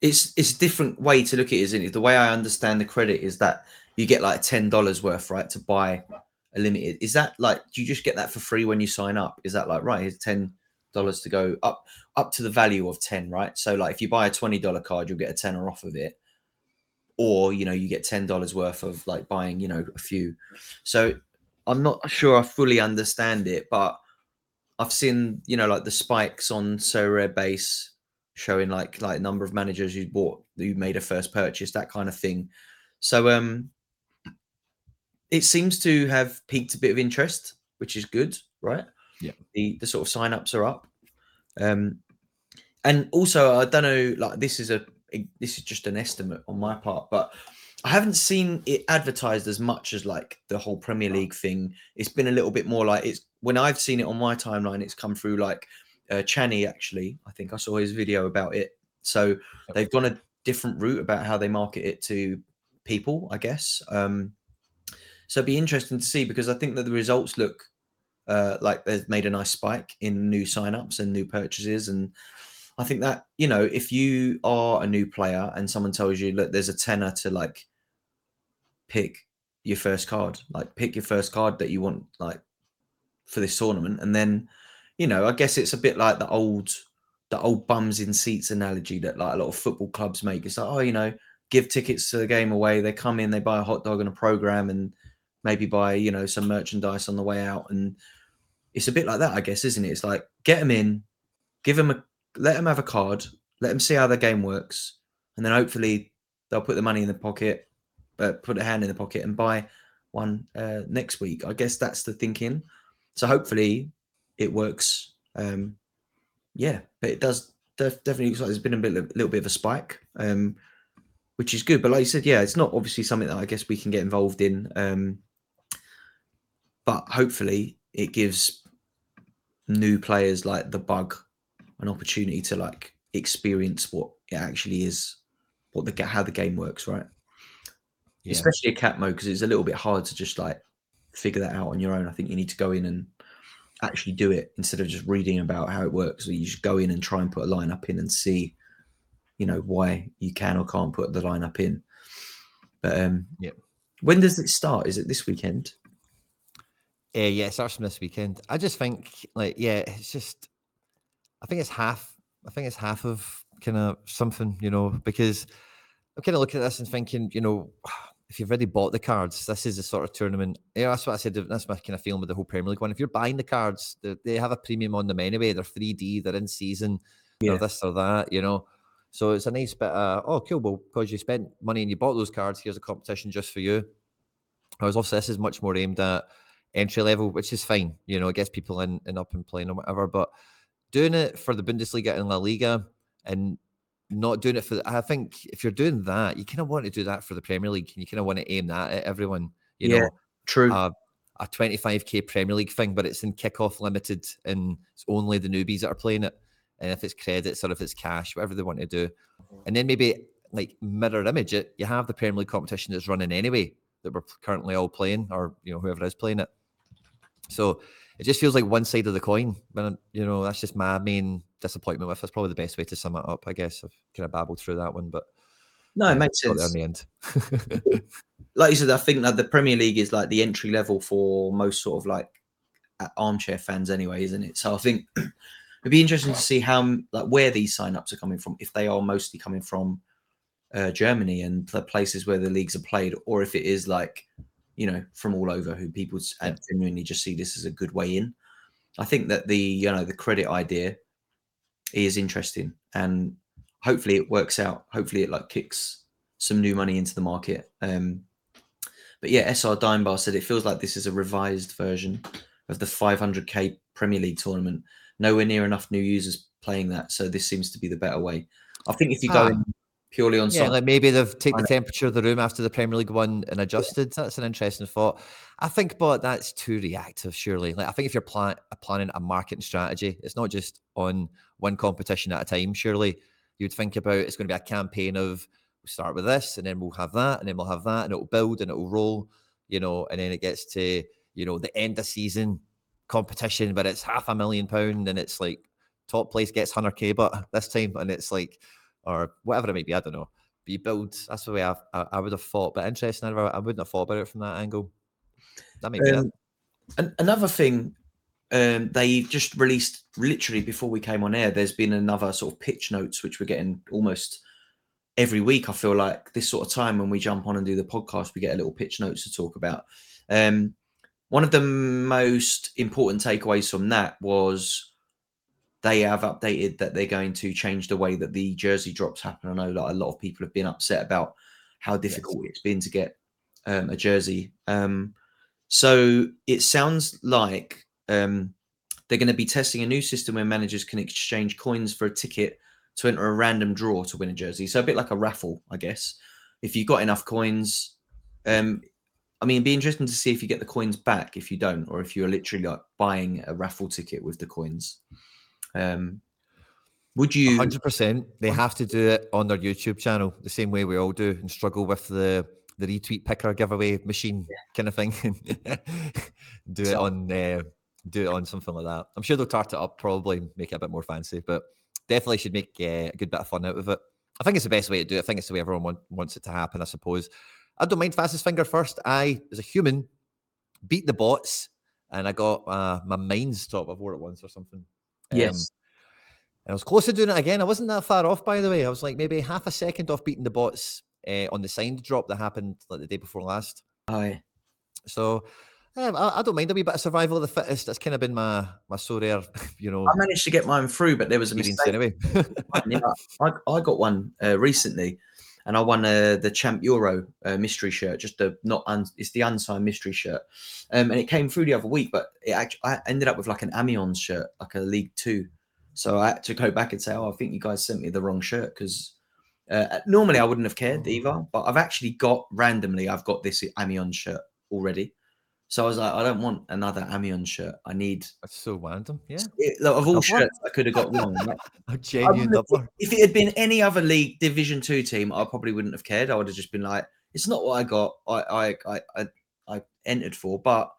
it's it's a different way to look at it, isn't it? The way I understand the credit is that you get like ten dollars worth, right, to buy a limited. Is that like do you just get that for free when you sign up? Is that like right? Here's ten dollars to go up up to the value of ten, right? So like if you buy a twenty dollar card, you'll get a tenner off of it, or you know you get ten dollars worth of like buying you know a few. So I'm not sure I fully understand it, but I've seen you know like the spikes on Sorare base showing like like number of managers you bought who made a first purchase that kind of thing so um it seems to have piqued a bit of interest which is good right
Yeah.
the the sort of sign-ups are up um and also i don't know like this is a this is just an estimate on my part but i haven't seen it advertised as much as like the whole premier league thing it's been a little bit more like it's when i've seen it on my timeline it's come through like uh, Channy actually. I think I saw his video about it. So they've gone a different route about how they market it to people, I guess. Um, so it'd be interesting to see because I think that the results look uh, like they've made a nice spike in new signups and new purchases. And I think that, you know, if you are a new player and someone tells you, look, there's a tenner to like pick your first card, like pick your first card that you want, like for this tournament, and then you know, I guess it's a bit like the old the old bums in seats analogy that like a lot of football clubs make. It's like, oh, you know, give tickets to the game away. They come in, they buy a hot dog and a program, and maybe buy you know some merchandise on the way out. And it's a bit like that, I guess, isn't it? It's like get them in, give them a let them have a card, let them see how the game works, and then hopefully they'll put the money in the pocket, but put a hand in the pocket and buy one uh, next week. I guess that's the thinking. So hopefully it works. Um, yeah, but it does def- definitely looks like there's been a bit, a little bit of a spike, um, which is good. But like you said, yeah, it's not obviously something that I guess we can get involved in. Um, but hopefully it gives new players like the bug an opportunity to like experience what it actually is, what the how the game works, right?
Yeah.
Especially a cat mode because it's a little bit hard to just like figure that out on your own. I think you need to go in and actually do it instead of just reading about how it works. You just go in and try and put a line up in and see, you know why you can or can't put the lineup in. But um,
yeah,
when does it start? Is it this weekend?
Uh, yeah, it starts from this weekend. I just think, like, yeah, it's just, I think it's half. I think it's half of kind of something, you know, because I'm kind of looking at this and thinking, you know, if you've already bought the cards, this is the sort of tournament. Yeah, that's what I said. That's my kind of feeling with the whole Premier League one. If you're buying the cards, they have a premium on them anyway. They're 3D, they're in season, yeah. they're this or that, you know. So it's a nice bit of, oh, cool. Well, because you spent money and you bought those cards, here's a competition just for you. I was obviously, this is much more aimed at entry level, which is fine. You know, it gets people in and up and playing or whatever. But doing it for the Bundesliga and La Liga and not doing it for, the, I think if you're doing that, you kind of want to do that for the Premier League. And you kind of want to aim that at everyone. You yeah, know,
true.
Uh, a 25k Premier League thing, but it's in kickoff limited and it's only the newbies that are playing it. And if it's credits or if it's cash, whatever they want to do. And then maybe like mirror image it, you have the Premier League competition that's running anyway that we're currently all playing, or you know, whoever is playing it. So it just feels like one side of the coin. But you know, that's just my main disappointment with. That's probably the best way to sum it up. I guess I've kind of babbled through that one, but
no, it makes sense.
in the end,
like you said, I think that the Premier League is like the entry level for most sort of like armchair fans, anyway, isn't it? So I think it'd be interesting to see how like where these sign-ups are coming from. If they are mostly coming from uh, Germany and the places where the leagues are played, or if it is like you know, from all over who people yeah. genuinely just see this as a good way in. I think that the you know the credit idea is interesting, and hopefully it works out. Hopefully it like kicks some new money into the market. Um, but yeah, SR Dimebar said it feels like this is a revised version of the 500k Premier League tournament. Nowhere near enough new users playing that, so this seems to be the better way. I think if you go ah. in purely on
yeah, like maybe they've taken the temperature of the room after the Premier League one and adjusted. That's an interesting thought. I think, but that's too reactive. Surely, like I think if you're plan- uh, planning a marketing strategy, it's not just on one competition at a time. Surely, you'd think about it's going to be a campaign of we'll start with this, and then we'll have that, and then we'll have that, and it'll build and it'll roll, you know, and then it gets to you know the end of season competition, but it's half a million pound, and it's like top place gets hundred k, but this time, and it's like or whatever it may be. I don't know. But you build. That's the way I've, I, I would have thought. But interesting. I, I wouldn't have thought about it from that angle. That be um,
it. Another thing, um, they just released literally before we came on air. There's been another sort of pitch notes which we're getting almost every week. I feel like this sort of time when we jump on and do the podcast, we get a little pitch notes to talk about. Um, one of the most important takeaways from that was they have updated that they're going to change the way that the jersey drops happen. I know that a lot of people have been upset about how difficult yes. it's been to get um, a jersey. Um, so it sounds like um, they're going to be testing a new system where managers can exchange coins for a ticket to enter a random draw to win a jersey. So a bit like a raffle, I guess. If you've got enough coins, um, I mean, it'd be interesting to see if you get the coins back if you don't, or if you're literally like buying a raffle ticket with the coins. Um, would you?
Hundred percent. They have to do it on their YouTube channel the same way we all do, and struggle with the the retweet picker giveaway machine yeah. kind of thing. do so, it on uh, do it on something like that. I'm sure they'll tart it up, probably make it a bit more fancy, but definitely should make uh, a good bit of fun out of it. I think it's the best way to do it. I think it's the way everyone want, wants it to happen. I suppose. I don't mind fastest finger first. I, as a human, beat the bots, and I got uh, my mind's top. I've wore it once or something.
Yes. Um,
I was close to doing it again. I wasn't that far off, by the way. I was like maybe half a second off beating the bots uh, on the signed drop that happened like the day before last.
Aye.
So um, I, I, don't mind a wee bit of survival of the fittest. That's kind of been my my Sorare, you know.
I managed to get mine through, but there was a mistake.
Anyway.
I, I got one uh, recently, and I won uh, the Champ Euro uh, mystery shirt. Just the not un, it's the unsigned mystery shirt, um, and it came through the other week. But it actually I ended up with like an Amiens shirt, like a League Two so I had to go back and say, "Oh, I think you guys sent me the wrong shirt." Because uh, normally I wouldn't have cared either, but I've actually got randomly I've got this Amiens shirt already. So I was like, I don't want another Amiens shirt. I need.
That's so random. Yeah.
It, like, of all shirts I could have got wrong. Like,
a genuine
If it had been any other league Division Two team, I probably wouldn't have cared. I would have just been like, it's not what I got. I I I I, entered for, but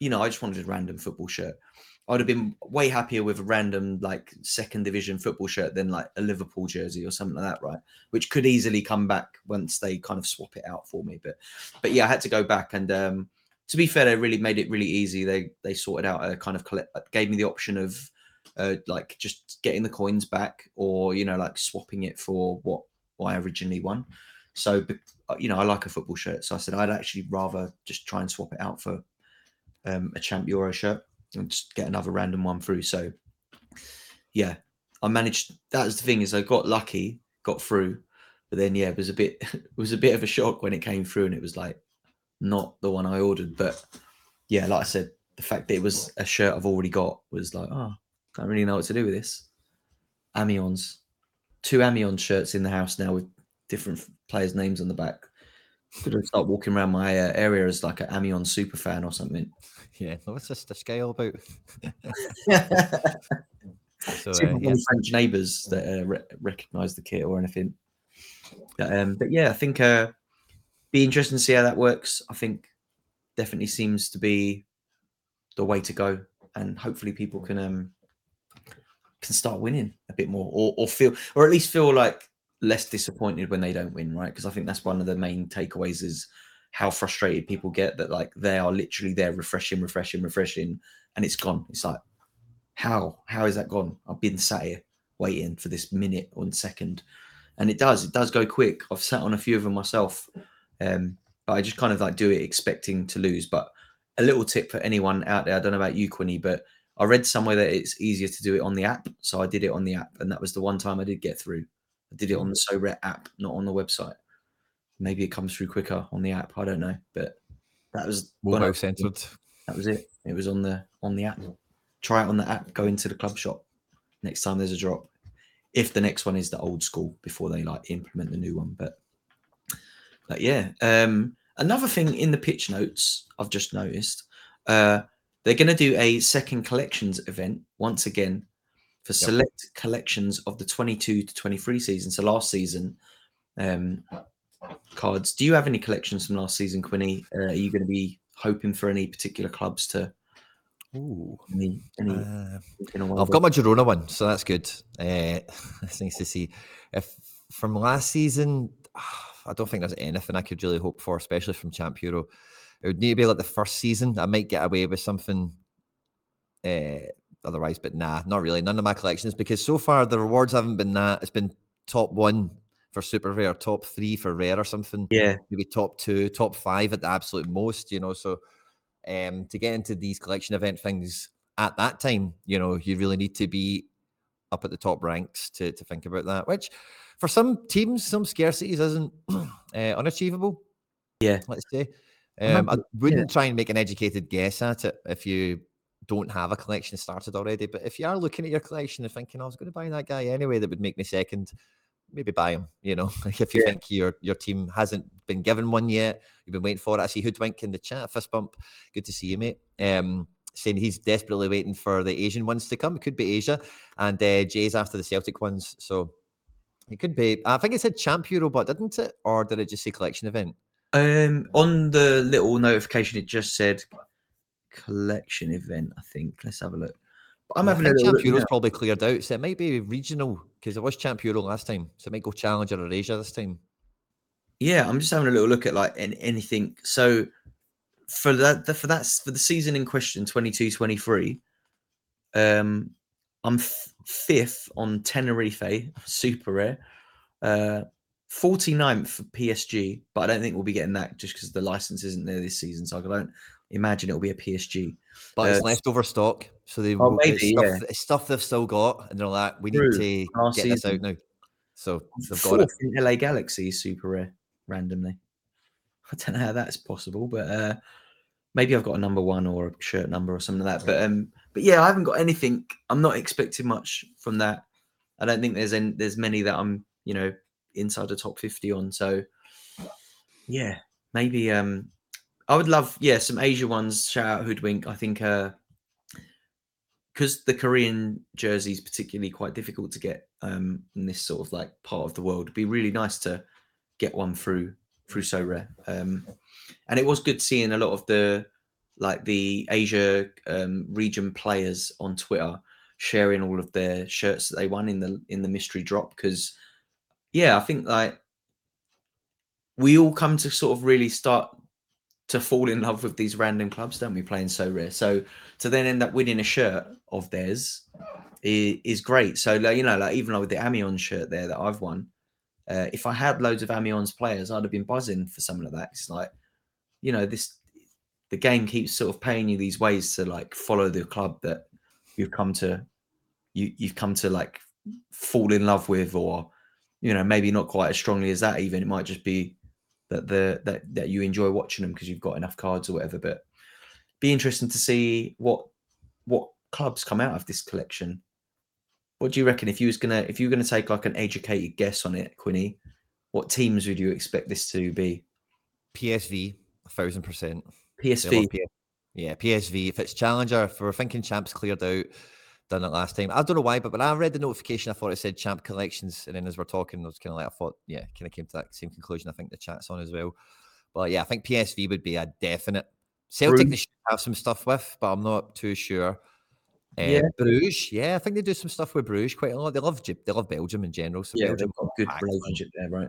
you know, I just wanted a random football shirt. I would have been way happier with a random like second division football shirt than like a Liverpool jersey or something like that, right? Which could easily come back once they kind of swap it out for me. But but yeah, I had to go back and um to be fair, they really made it really easy. They they sorted out a kind of collect gave me the option of uh, like just getting the coins back or you know like swapping it for what I originally won. So you know I like a football shirt, so I said I'd actually rather just try and swap it out for um, a Champ Euro shirt and just get another random one through. So yeah, I managed. That was the thing is I got lucky, got through, but then yeah, it was a bit it was a bit of a shock when it came through and it was like not the one I ordered. But yeah, like I said, the fact that it was a shirt I've already got was like, oh, I don't really know what to do with this. Amiens, two Amiens shirts in the house now with different players' names on the back. Could I start walking around my uh, area as like an Amiens super fan or something.
Yeah, what's this the scale about?
so, uh, yeah. French neighbours that uh, re- recognise the kit or anything. But, um, but yeah, I think uh, be interesting to see how that works. I think definitely seems to be the way to go, and hopefully people can um can start winning a bit more, or or feel, or at least feel like less disappointed when they don't win, right? Because I think that's one of the main takeaways is how frustrated people get that like they are literally there refreshing, refreshing, refreshing, and it's gone. It's like, how? How is that gone? I've been sat here waiting for this minute or second. And it does, it does go quick. I've sat on a few of them myself. Um, but I just kind of like do it expecting to lose. But a little tip for anyone out there, I don't know about you, Quinny, but I read somewhere that it's easier to do it on the app. So I did it on the app, and that was the one time I did get through. I did it on the Sorare app, not on the website. Maybe it comes through quicker on the app. I don't know, but that was
mobile centered.
That was it. It was on the on the app. Try it on the app. Go into the club shop next time there's a drop. If the next one is the old school before they like implement the new one, but but yeah. Um, another thing in the pitch notes I've just noticed, uh, they're going to do a second collections event once again for yep. select collections of the 22 to 23 season. So last season, um, cards. Do you have any collections from last season, Quinny? Uh, are you going to be hoping for any particular clubs to?
Ooh, any, any, uh, I've got my Girona one, so that's good. Uh, it's nice to see. If from last season, I don't think there's anything I could really hope for, especially from Champ Euro. It would need to be like the first season. I might get away with something uh, otherwise, but nah, not really. None of my collections because so far the rewards haven't been that. It's been top one for super rare, top three for rare or something.
Yeah.
Maybe top two, top five at the absolute most, you know. So um to get into these collection event things at that time, you know, you really need to be up at the top ranks to to think about that, which for some teams, some scarcities isn't uh, unachievable.
Yeah.
Let's say. Um, I wouldn't yeah. try and make an educated guess at it if you don't have a collection started already. But if you are looking at your collection and thinking, I was going to buy that guy anyway, that would make me second, maybe buy him. You know, if you yeah. think your your team hasn't been given one yet, you've been waiting for it. I see Hoodwink in the chat, fist bump. Good to see you, mate. Um, saying he's desperately waiting for the Asian ones to come. It could be Asia, and uh, Jay's after the Celtic ones. So it could be. I think it said Champ Euro, but didn't it, or did it just say collection event?
Um, on the little notification, it just said collection event. I think. Let's have a look.
I'm having a Champ Euro's probably cleared out, so it might be regional because it was Champ Euro last time, so it might go Challenger or Asia this time.
Yeah, I'm just having a little look at like anything. So for that, for that, for the season in question, 22-23, um, I'm f- fifth on Tenerife, super rare. Uh, 49th for PSG, but I don't think we'll be getting that just because the license isn't there this season. So I don't imagine it'll be a PSG.
But uh, it's leftover stock, so they oh, maybe, stuff, yeah. stuff they've still got, and they're like, we need to Last get season. this out now. So they've got it.
In LA Galaxy super rare randomly. I don't know how that's possible, but uh, maybe I've got a number one or a shirt number or something like that. But um, but yeah, I haven't got anything. I'm not expecting much from that. I don't think there's any, there's many that I'm you know inside the top 50 on. So yeah, maybe um I would love yeah some Asia ones. Shout out Hoodwink. I think uh because the Korean jersey is particularly quite difficult to get um in this sort of like part of the world. It'd be really nice to get one through through Sorare. Um and it was good seeing a lot of the like the Asia um, region players on Twitter sharing all of their shirts that they won in the in the mystery drop because yeah, I think like we all come to sort of really start to fall in love with these random clubs, don't we? Playing Sorare, so to then end up winning a shirt of theirs is, is great. So like, you know, like even like with the Amiens shirt there that I've won, uh, if I had loads of Amiens players, I'd have been buzzing for something like that. It's like, you know, this the game keeps sort of paying you these ways to like follow the club that you've come to you you've come to like fall in love with or you know maybe not quite as strongly as that even. It might just be that the that that you enjoy watching them because you've got enough cards or whatever but be interesting to see what what clubs come out of this collection. What do you reckon? If you was gonna if you were gonna take like an educated guess on it quinny what teams would you expect this to be?
PSV, a thousand percent.
Psv
Yeah, PSV. If it's Challenger, if we're thinking champs cleared out, done it last time. I don't know why, but when I read the notification, I thought it said champ collections. And then as we're talking, I was kind of like, I thought, yeah, kind of came to that same conclusion. I think the chat's on as well. But yeah, I think PSV would be a definite. Celtic, they
Bruges.
should have some stuff with, but I'm not too sure. Uh,
Yeah.
Bruges, yeah, I think they do some stuff with Bruges quite a lot. They love they love Belgium in general. So
yeah
Belgium
they've got good relationship there right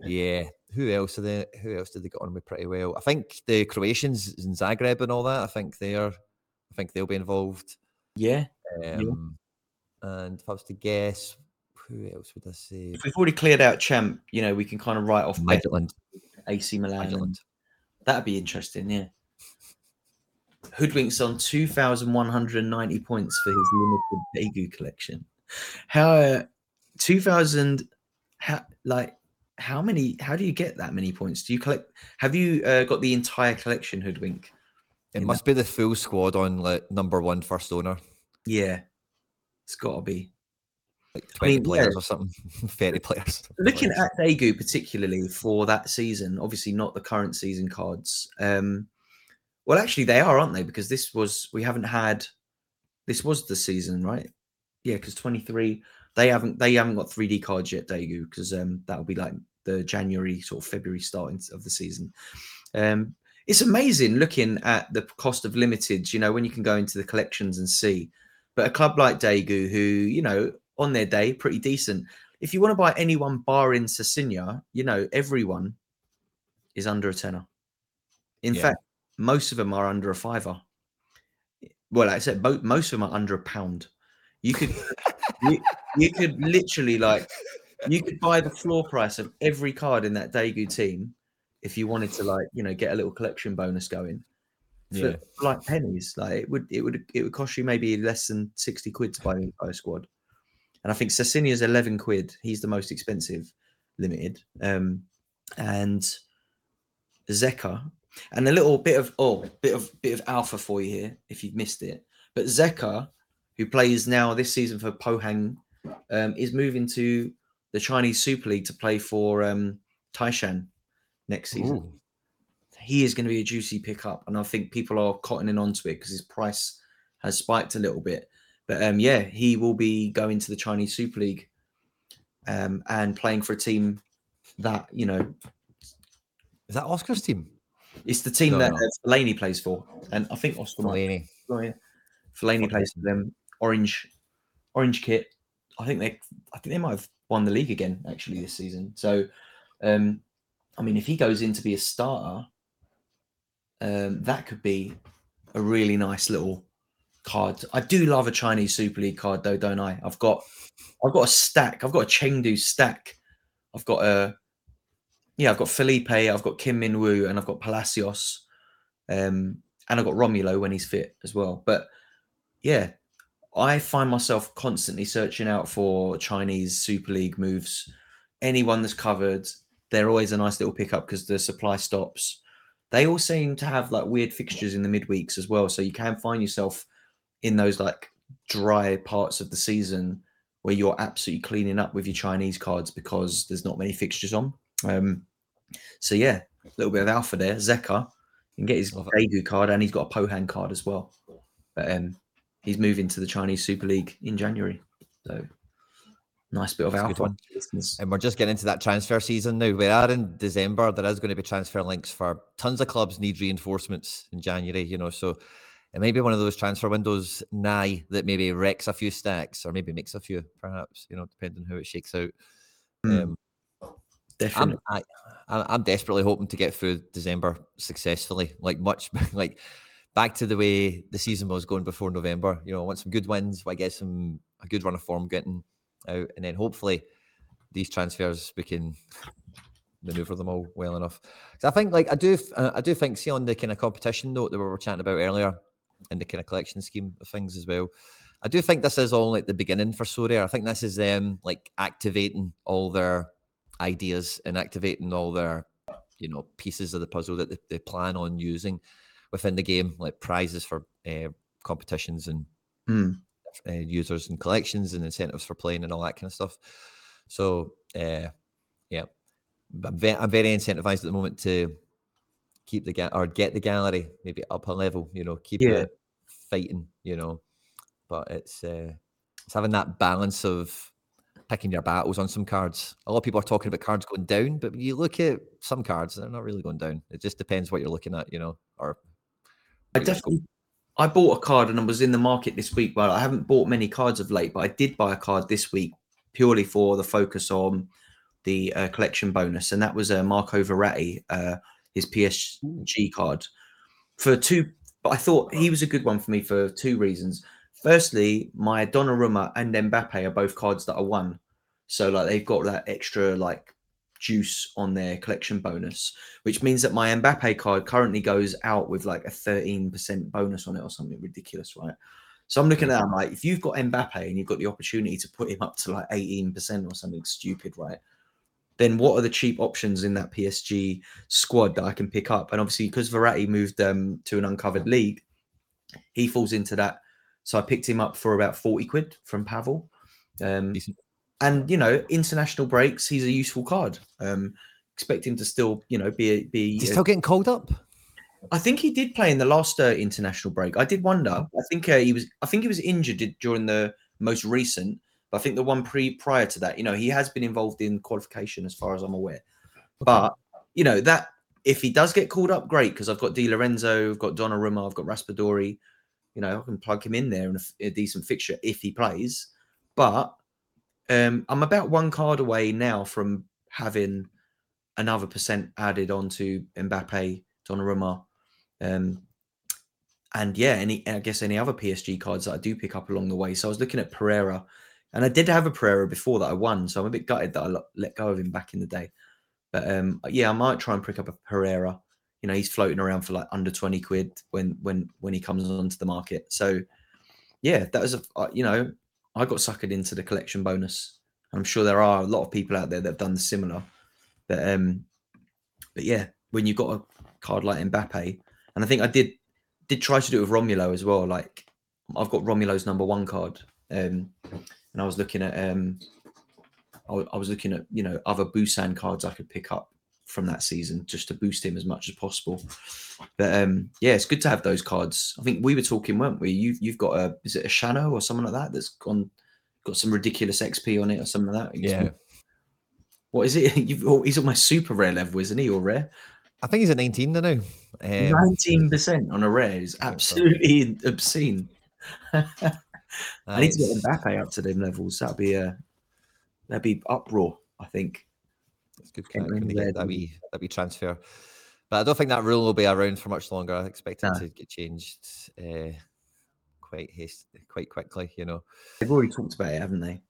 Yeah. Who else are they? Who else did they get on with pretty well? I think the Croatians in Zagreb and all that. I think they're. I think they'll be involved.
yeah
Um, And if I was to guess, who else would I say?
if we've already cleared out champ you know we can kind of write off
Midland.
ac milan and. That'd be interesting, yeah. Hoodwink's on 2,190 points for his limited Daegu collection. How, uh, 2,000, how, like, how many, how do you get that many points? Do you collect, have you uh, got the entire collection, Hoodwink?
It must be the full squad on like number one first owner,
Yeah, it's got to be.
like
I
twenty
mean, yeah.
players or something, thirty players.
Looking
Players.
at Daegu particularly for that season, obviously not the current season cards. Um, well, actually, they are, aren't they? Because this was we haven't had. This was the season, right? Yeah, because twenty three. They haven't. They haven't got three D cards yet, Daegu, because um, that'll be like the January sort of February starting of the season. Um, it's amazing looking at the cost of limiteds. You know, when you can go into the collections and see. But a club like Daegu, who you know on their day pretty decent, if you want to buy anyone barring Cesinha, you know, everyone is under a tenner. In
Yeah.
fact, most of them are under a fiver. Well, like I said, mo- most of them are under a pound. You could, you, you could literally like, you could buy the floor price of every card in that Daegu team if you wanted to, like, you know, get a little collection bonus going. For,
Yeah.
for like pennies, like it would, it would, it would cost you maybe less than sixty quid to buy the entire squad. And I think Cesinha's 11 quid. He's the most expensive limited. Um, and Zeca. And a little bit of oh, bit of bit of alpha for you here if you've missed it. But Zeca, who plays now this season for Pohang, um, is moving to the Chinese Super League to play for um, Taishan next season
Ooh.
he is going to be a juicy pickup, and I think people are cottoning onto it because his price has spiked a little bit. But um, yeah, he will be going to the Chinese Super League um, and playing for a team that you know
Is that Oscar's team?
it's the team
No,
that
no.
Fellaini plays for, and I think Oscar might Oh, yeah. Fellaini plays for them. Orange, orange kit. I think they, I think they might have won the league again actually this season. So, um, I mean, if he goes in to be a starter, um, that could be a really nice little card. I do love a Chinese Super League card though, don't I? I've got, I've got a stack. I've got a Chengdu stack. I've got a, yeah, I've got Felipe. I've got Kim Min Woo, and I've got Palacios. Um, and I've got Romulo when he's fit as well. But yeah, I find myself constantly searching out for Chinese Super League moves. Anyone that's covered, they're always a nice little pickup because the supply stops. They all seem to have like weird fixtures in the midweeks as well. So you can find yourself in those like dry parts of the season where you're absolutely cleaning up with your Chinese cards because there's not many fixtures on. Um, so yeah, a little bit of alpha there. Zeca you can get his. Daegu card and he's got a Pohang card as well. But um, he's moving to the Chinese Super League in January. So Nice bit of
That's
alpha.
And we're just getting into that transfer season now. We are in December. There is going to be transfer links for tons of clubs need reinforcements in January, you know. So it may be one of those transfer windows nigh that maybe wrecks a few stacks or maybe makes a few, perhaps, you know, depending on how it shakes out.
Mm,
Um,
Definitely.
I'm, I, I- I'm desperately hoping to get through December successfully, like much like back to the way the season was going before November. You know, I want some good wins, I get some a good run of form getting out, and then hopefully these transfers we can maneuver them all well enough. I think, like I do, uh, I do think, see on the kind of competition note that we were chatting about earlier, and the kind of collection scheme of things as well. I do think this is all like the beginning for Sorare. I think this is them like activating all their ideas and activating all their you know pieces of the puzzle that they, they plan on using within the game, like prizes for uh, competitions and
Mm,
uh, users and collections and incentives for playing and all that kind of stuff. So uh, yeah, I'm, ve- I'm very incentivized at the moment to keep the ga- or get the gallery maybe up a level. You know, keep
Yeah.
it fighting. You know, but it's uh, it's having that balance of picking your battles on some cards. A lot of people are talking about cards going down, but when you look at some cards, they're not really going down. It just depends what you're looking at, you know, or
I
what your scope-
definitely. I bought a card and I was in the market this week, but I haven't bought many cards of late. But I did buy a card this week purely for the focus on the uh, collection bonus, and that was uh, Marco Verratti, uh, his PSG card. For two, but I thought he was a good one for me for two reasons. Firstly, my Donnarumma and Mbappe are both cards that I won, so like they've got that extra like juice on their collection bonus which means that my Mbappe card currently goes out with like a 13% bonus on it or something ridiculous, right? So I'm looking at that, I'm like, if you've got Mbappe and you've got the opportunity to put him up to like 18% or something stupid, right? Then what are the cheap options in that PSG squad that I can pick up? And obviously, because Verratti moved um, to an uncovered league, he falls into that. So I picked him up for about 40 quid from Pavel. Um. And you know, international breaks, he's a useful card. Um, expect him to still, you know, be be.
He's
a-
still getting called up.
I think he did play in the last uh, international break. I did wonder. I think uh, he was. I think he was injured during the most recent. But I think the one pre prior to that, you know, he has been involved in qualification as far as I'm aware. But you know that if he does get called up, great because I've got Di Lorenzo, I've got Donnarumma, I've got Raspadori. You know, I can plug him in there in a decent fixture if he plays. But um, I'm about one card away now from having another percent added onto Mbappe, Donnarumma, um, and yeah, any I guess any other PSG cards that I do pick up along the way. So I was looking at Pereira, and I did have a Pereira before that I won, so I'm a bit gutted that I let go of him back in the day. But um, yeah, I might try and pick up a Pereira. You know, he's floating around for like under twenty quid when when when he comes onto the market. So yeah, that was a uh, you know I got suckered into the collection bonus. I'm sure there are a lot of people out there that have done the similar. But um, but yeah, when you've got a card like Mbappe, and I think I did did try to do it with Romulo as well. Like I've got Romulo's number one card, um, and I was looking at um, I, I was looking at you know other Busan cards I could pick up from that season just to boost him as much as possible. But um, yeah, it's good to have those cards. I think we were talking, weren't we? You've you've got a is it a Shano or someone like that that's gone got some ridiculous XP on it or something like that. He's-
Yeah.
What is it? You've, oh, he's almost super rare level, isn't he? Or rare?
I think he's at 19 now. Um,
Nineteen percent on a rare is absolutely obscene. I need to get Mbappe up to them levels. That'd be a that'd be uproar. I think.
It's good
Can't
crack when they
remember
get that we that we transfer. But I don't think that rule will be around for much longer. I expect it
No.
to get changed uh, quite haste, quite quickly. You know.
They've already talked about it, haven't they?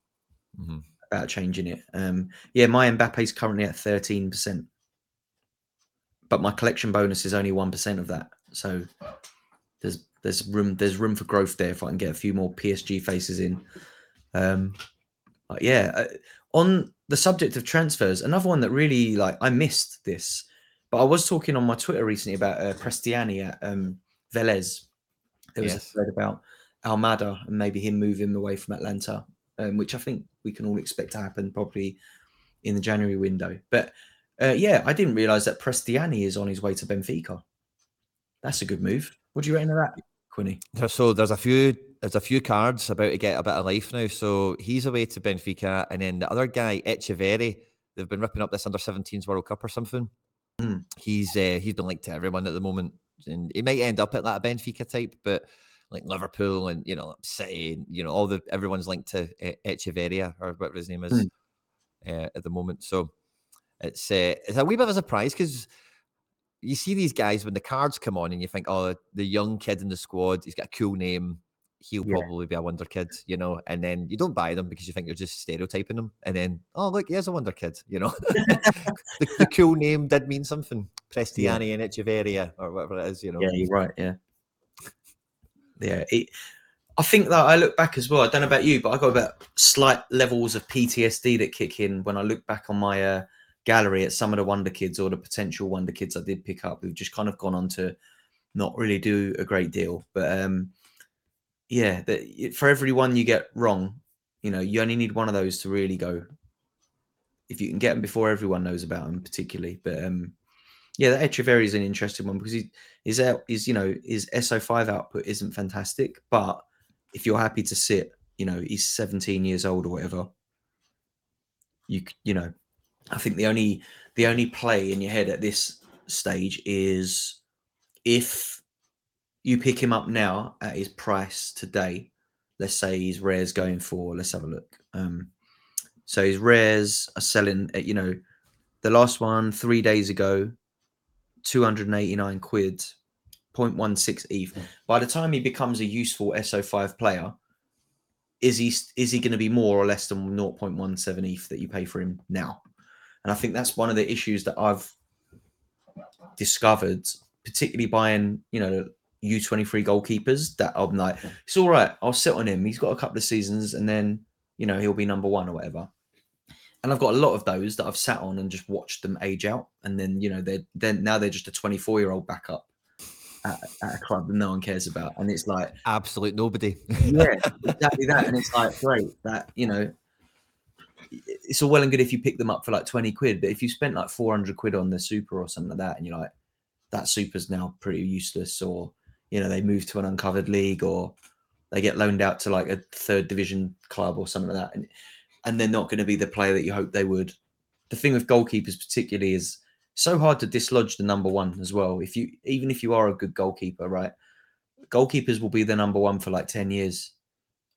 Mhm.
About changing it. Um, yeah, my Mbappe's currently at thirteen percent, but my collection bonus is only one percent of that. So there's there's room there's room for growth there if I can get a few more PSG faces in. Um, yeah, uh, on the subject of transfers, another one that really like I missed this, but I was talking on my Twitter recently about uh, Prestiani at um, Velez. There was
Yes.
a thread about Almada and maybe him moving away from Atlanta, um, which I think we can all expect to happen probably in the January window. But uh, yeah, I didn't realize that Prestiani is on his way to Benfica. That's a good move. What do you reckon of that, Quinny?
There- So there's a few there's a few cards about to get a bit of life now. So he's away to Benfica, and then the other guy, Echeverri, they've been ripping up this under 17s World Cup or something.
Mm.
He's uh, he's been linked to everyone at the moment, and he might end up at that Benfica type, but like Liverpool and you know City, and, you know all the everyone's linked to uh, Echeverria or whatever his name is
Mm.
uh, at the moment. So it's uh, it's a wee bit of a surprise because you see these guys when the cards come on and you think, oh, the young kid in the squad, he's got a cool name. He'll
Yeah.
probably be a wonder kid, you know, and then you don't buy them because you think you're just stereotyping them. And then, oh, look, he is a wonder kid, you know. the, the cool name did mean something. Prestiani and Echeverria or whatever it is, you know.
Yeah, you're right. Yeah, yeah. It, I think that I look back as well. I don't know about you, but I got about slight levels of PTSD that kick in when I look back on my uh, gallery at some of the wonder kids or the potential wonder kids I did pick up who've just kind of gone on to not really do a great deal. But um, yeah, that for every one you get wrong, you know, you only need one of those to really go. If you can get them before everyone knows about them, particularly, but um, yeah, the Echeverri is an interesting one because he his out is you know his SO5 output isn't fantastic, but if you're happy to sit, you know he's 17 years old or whatever. You you know, I think the only the only play in your head at this stage is if you pick him up now at his price today. Let's say his rares going for. Let's have a look. Um, so his rares are selling at you know the last one three days ago 289 quid 0.16 ETH. By the time he becomes a useful SO5 player, is he is he going to be more or less than 0.17 ETH that you pay for him now? And I think that's one of the issues that I've discovered, particularly buying, you know, U23 goalkeepers that I'm like, it's all right, I'll sit on him. He's got a couple of seasons and then, you know, he'll be number one or whatever. And I've got a lot of those that I've sat on and just watched them age out. And then, you know, they're then now they're just a 24 year old backup at, at a club that no one cares about. And it's like,
Absolute nobody.
yeah, exactly that. And it's like, great, that, you know, it's all well and good if you pick them up for like 20 quid, but if you spent like 400 quid on the super or something like that, and you're like, that super's now pretty useless, or, you know, they move to an uncovered league or they get loaned out to like a third division club or something like that. And, and they're not going to be the player that you hope they would. The thing with goalkeepers, particularly, is so hard to dislodge the number one as well. If you, even if you are a good goalkeeper, right? Goalkeepers will be the number one for like 10 years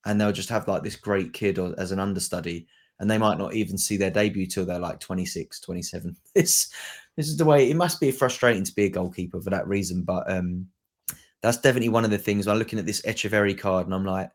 and they'll just have like this great kid or, as an understudy and they might not even see their debut till they're like 26 27 this this is the way it must be frustrating to be a goalkeeper for that reason but um that's definitely one of the things. I'm looking at this Echeverri card and i'm like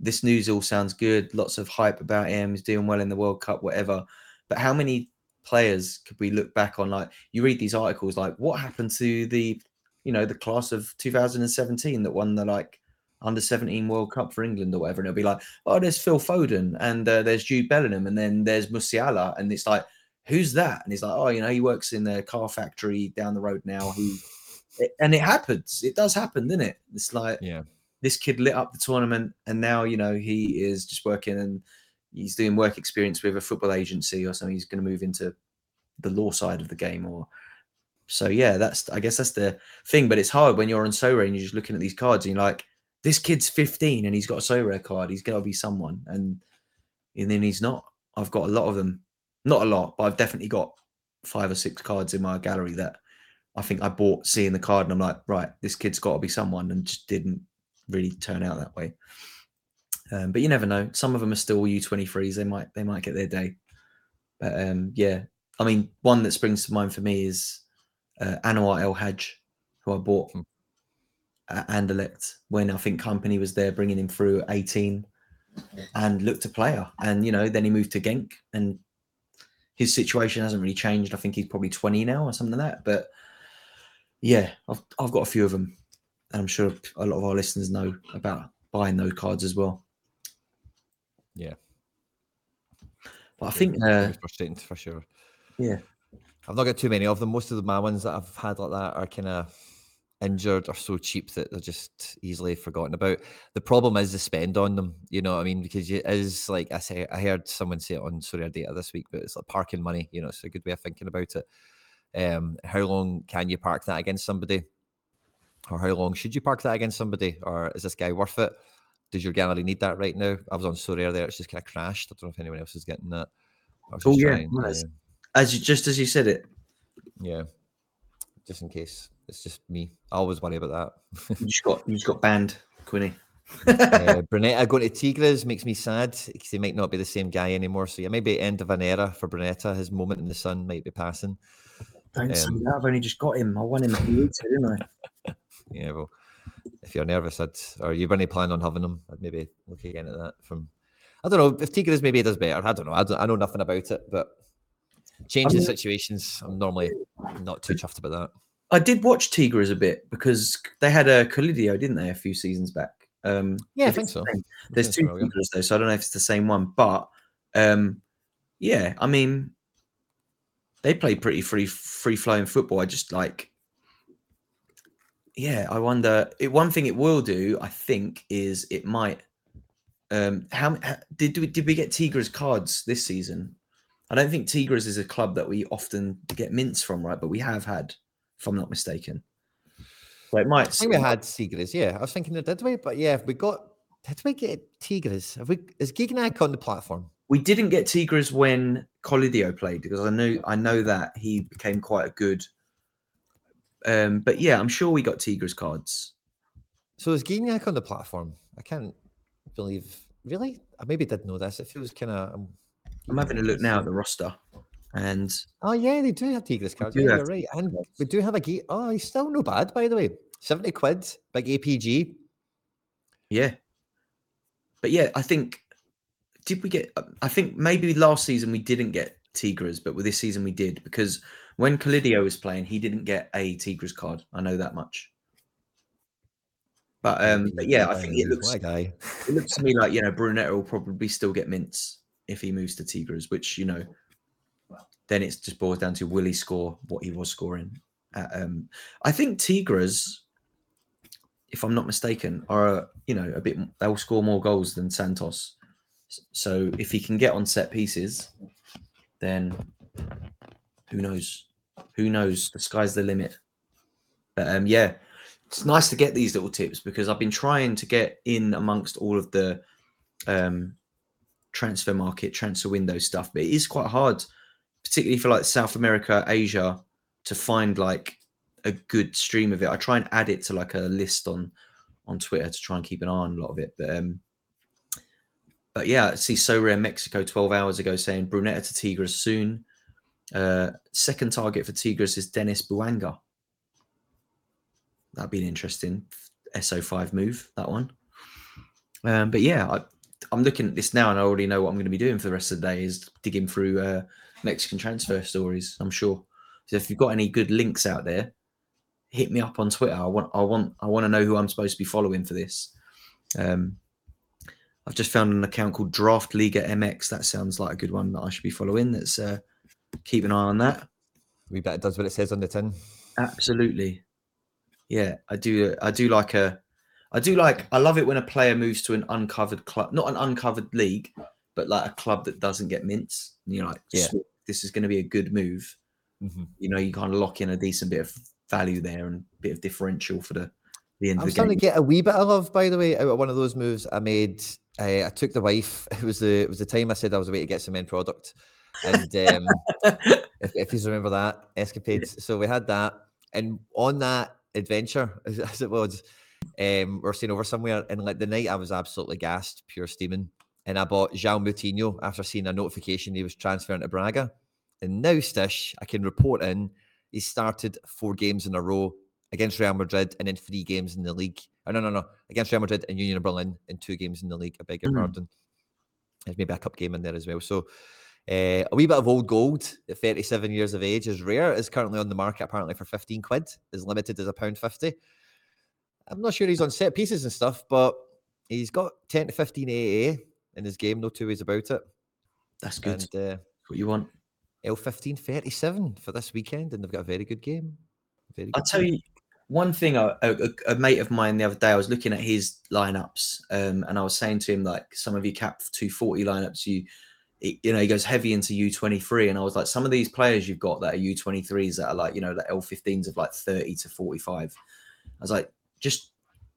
this news all sounds good. Lots of hype about him. He's doing well in the world cup whatever. But how many players could we look back on? Like you read these articles like what happened to the you know the class of 2017 that won the like under 17 World Cup for England or whatever, and it'll be like, oh, there's Phil Foden and uh, there's Jude Bellingham and then there's Musiala, and it's like, who's that? And he's like, oh, you know, he works in the car factory down the road now. He, it- and it happens. It does happen, doesn't it? It's like
Yeah.
this kid lit up the tournament, and now you know he is just working and he's doing work experience with a football agency or something. He's going to move into the law side of the game or so yeah that's i guess that's the thing but it's hard when you're on so and you're just looking at these cards and you're like this kid's 15 and he's got a Sorare card he's going to be someone and and then he's not i've got a lot of them not a lot but i've definitely got five or six cards in my gallery that i think i bought seeing the card and i'm like right this kid's got to be someone and just didn't really turn out that way um, but you never know some of them are still u23s they might they might get their day but um, yeah i mean one that springs to mind for me is uh, Anouar El Hadj, who I bought
Hmm.
at Anderlecht when I think Kompany was there bringing him through at 18 and looked a player. And, you know, then he moved to Genk and his situation hasn't really changed. I think he's probably 20 now or something like that. But yeah, I've, I've got a few of them. And I'm sure a lot of our listeners know about buying those cards as well.
Yeah.
But I think, uh,
frustrating for sure.
yeah,
I've not got too many of them. Most of the my ones that I've had like that are kind of injured or so cheap that they're just easily forgotten about. The problem is the spend on them. You know what I mean? Because it is like I say, I heard someone say it on SorareData this week, but it's like parking money. You know, it's a good way of thinking about it. Um, how long can you park that against somebody, or how long should you park that against somebody, or is this guy worth it? does your gallery need that right now? I was on Sorare there, it's just kind of crashed. I don't know if anyone else is getting that.
Oh yeah, nice. as you just as you said it.
Yeah, just in case. It's just me. I always worry about
that. you just got you just got banned, Quinny.
uh, Brunetta going to Tigres makes me sad because he might not be the same guy anymore. So yeah, maybe end of an era for Brunetta. His moment in the sun might be passing.
Don't um, say that. I've only just got him. I won him a few weeks didn't
I? yeah, well, if you're nervous, I'd, or you've any plan on having him, I'd maybe look again at that. From I don't know if Tigres maybe does better. I don't know. I, don't, I know nothing about it, but changing I mean, situations, I'm normally not too chuffed about that.
I did watch Tigres a bit because they had a Colidio, didn't they, a few seasons back? Um,
yeah, I think so.
The There's two so, Tigres though, so I don't know if it's the same one, but um, yeah, I mean, they play pretty free free flowing football. I just like, yeah, I wonder. It, one thing it will do, I think, is it might. Um, how, how did we did we get Tigres cards this season? I don't think Tigres is a club that we often get mints from, right? But we have had if I'm not mistaken. So it might. I
think we had Tigres. Yeah, I was thinking that did we? But yeah, we got. Did we get Tigres? Have we? Is Gignac on the platform?
We didn't get Tigres when Colidio played because I know I know that he became quite a good. Um, but yeah, I'm sure we got Tigres cards.
So is Gignac on the platform? I can't believe. Really, I maybe did know this. It feels kind of.
Um, I'm having a look now at the roster. And
oh yeah, they do have Tigres cards. Yeah, you're right. And we do have a gate. Oh, he's still no bad, by the way. 70 quid, big APG.
Yeah. But yeah, I think did we get I think maybe last season we didn't get Tigres, but with this season we did because when Colidio was playing, he didn't get a Tigres card. I know that much. But um but yeah, I think it looks it looks to me like you know Brunetta will probably still get mints if he moves to Tigres, which you know then it's just boils down to will he score what he was scoring. At, um, I think Tigres, if I'm not mistaken, are you know a bit they'll score more goals than Santos. So if he can get on set pieces, then who knows? Who knows? The sky's the limit. But um, yeah, it's nice to get these little tips because I've been trying to get in amongst all of the um, transfer market, transfer window stuff, but it is quite hard particularly for like South America, Asia, to find like a good stream of it. I try and add it to like a list on on Twitter to try and keep an eye on a lot of it. But um but yeah, I see Sorare Mexico 12 hours ago saying Brunetta to Tigres soon. Uh second target for Tigres is Denis Bouanga. That'd be an interesting SO5 move, that one. Um, but yeah, I, I'm looking at this now and I already know what I'm going to be doing for the rest of the day is digging through uh, Mexican transfer stories. I'm sure. So if you've got any good links out there, hit me up on Twitter. I want, I want, I want to know who I'm supposed to be following for this. Um, I've just found an account called Draft Liga MX. That sounds like a good one that I should be following. That's uh, keep an eye on that.
We bet it does what it says on the tin.
Absolutely. Yeah, I do. I do like a. I do like. I love it when a player moves to an uncovered club, not an uncovered league, but like a club that doesn't get mints. And you're like, yeah, this is going to be a good move. Mm-hmm. You know, you kind of lock in a decent bit of value there and a bit of differential for the the end.
I'm starting to get a wee bit of love, by the way, out of one of those moves I made. I, I took the wife. It was the it was the time I said I was away to get some end product, and um, if, if you remember that escapades. So we had that, and on that adventure, as, as it was, um, we're staying over somewhere, and like the night I was absolutely gassed, pure steaming and I bought João Moutinho after seeing a notification he was transferring to Braga. And now, Stish, I can report in he started four games in a row against Real Madrid and then three games in the league. Oh, no, no, no. Against Real Madrid and Union of Berlin in two games in the league. I beg your mm. pardon. There's maybe a cup game in there as well. So uh, a wee bit of old gold at 37 years of age is rare. Is currently on the market apparently for 15 quid. Is limited as a pound 50. I'm not sure he's on set pieces and stuff, but he's got 10 to 15 AA in his game, no two ways about it.
That's good. And, uh, what you want.
L15 37 for this weekend, and they've got a very good game.
Very I'll tell game. you one thing. A, mate of mine the other day, I was looking at his lineups, um, and I was saying to him like, some of you cap 240 lineups, you you know, he goes heavy into U23. And I was like, some of these players you've got that are U23s that are like, you know, the L15s of like 30 to 45. I was like, just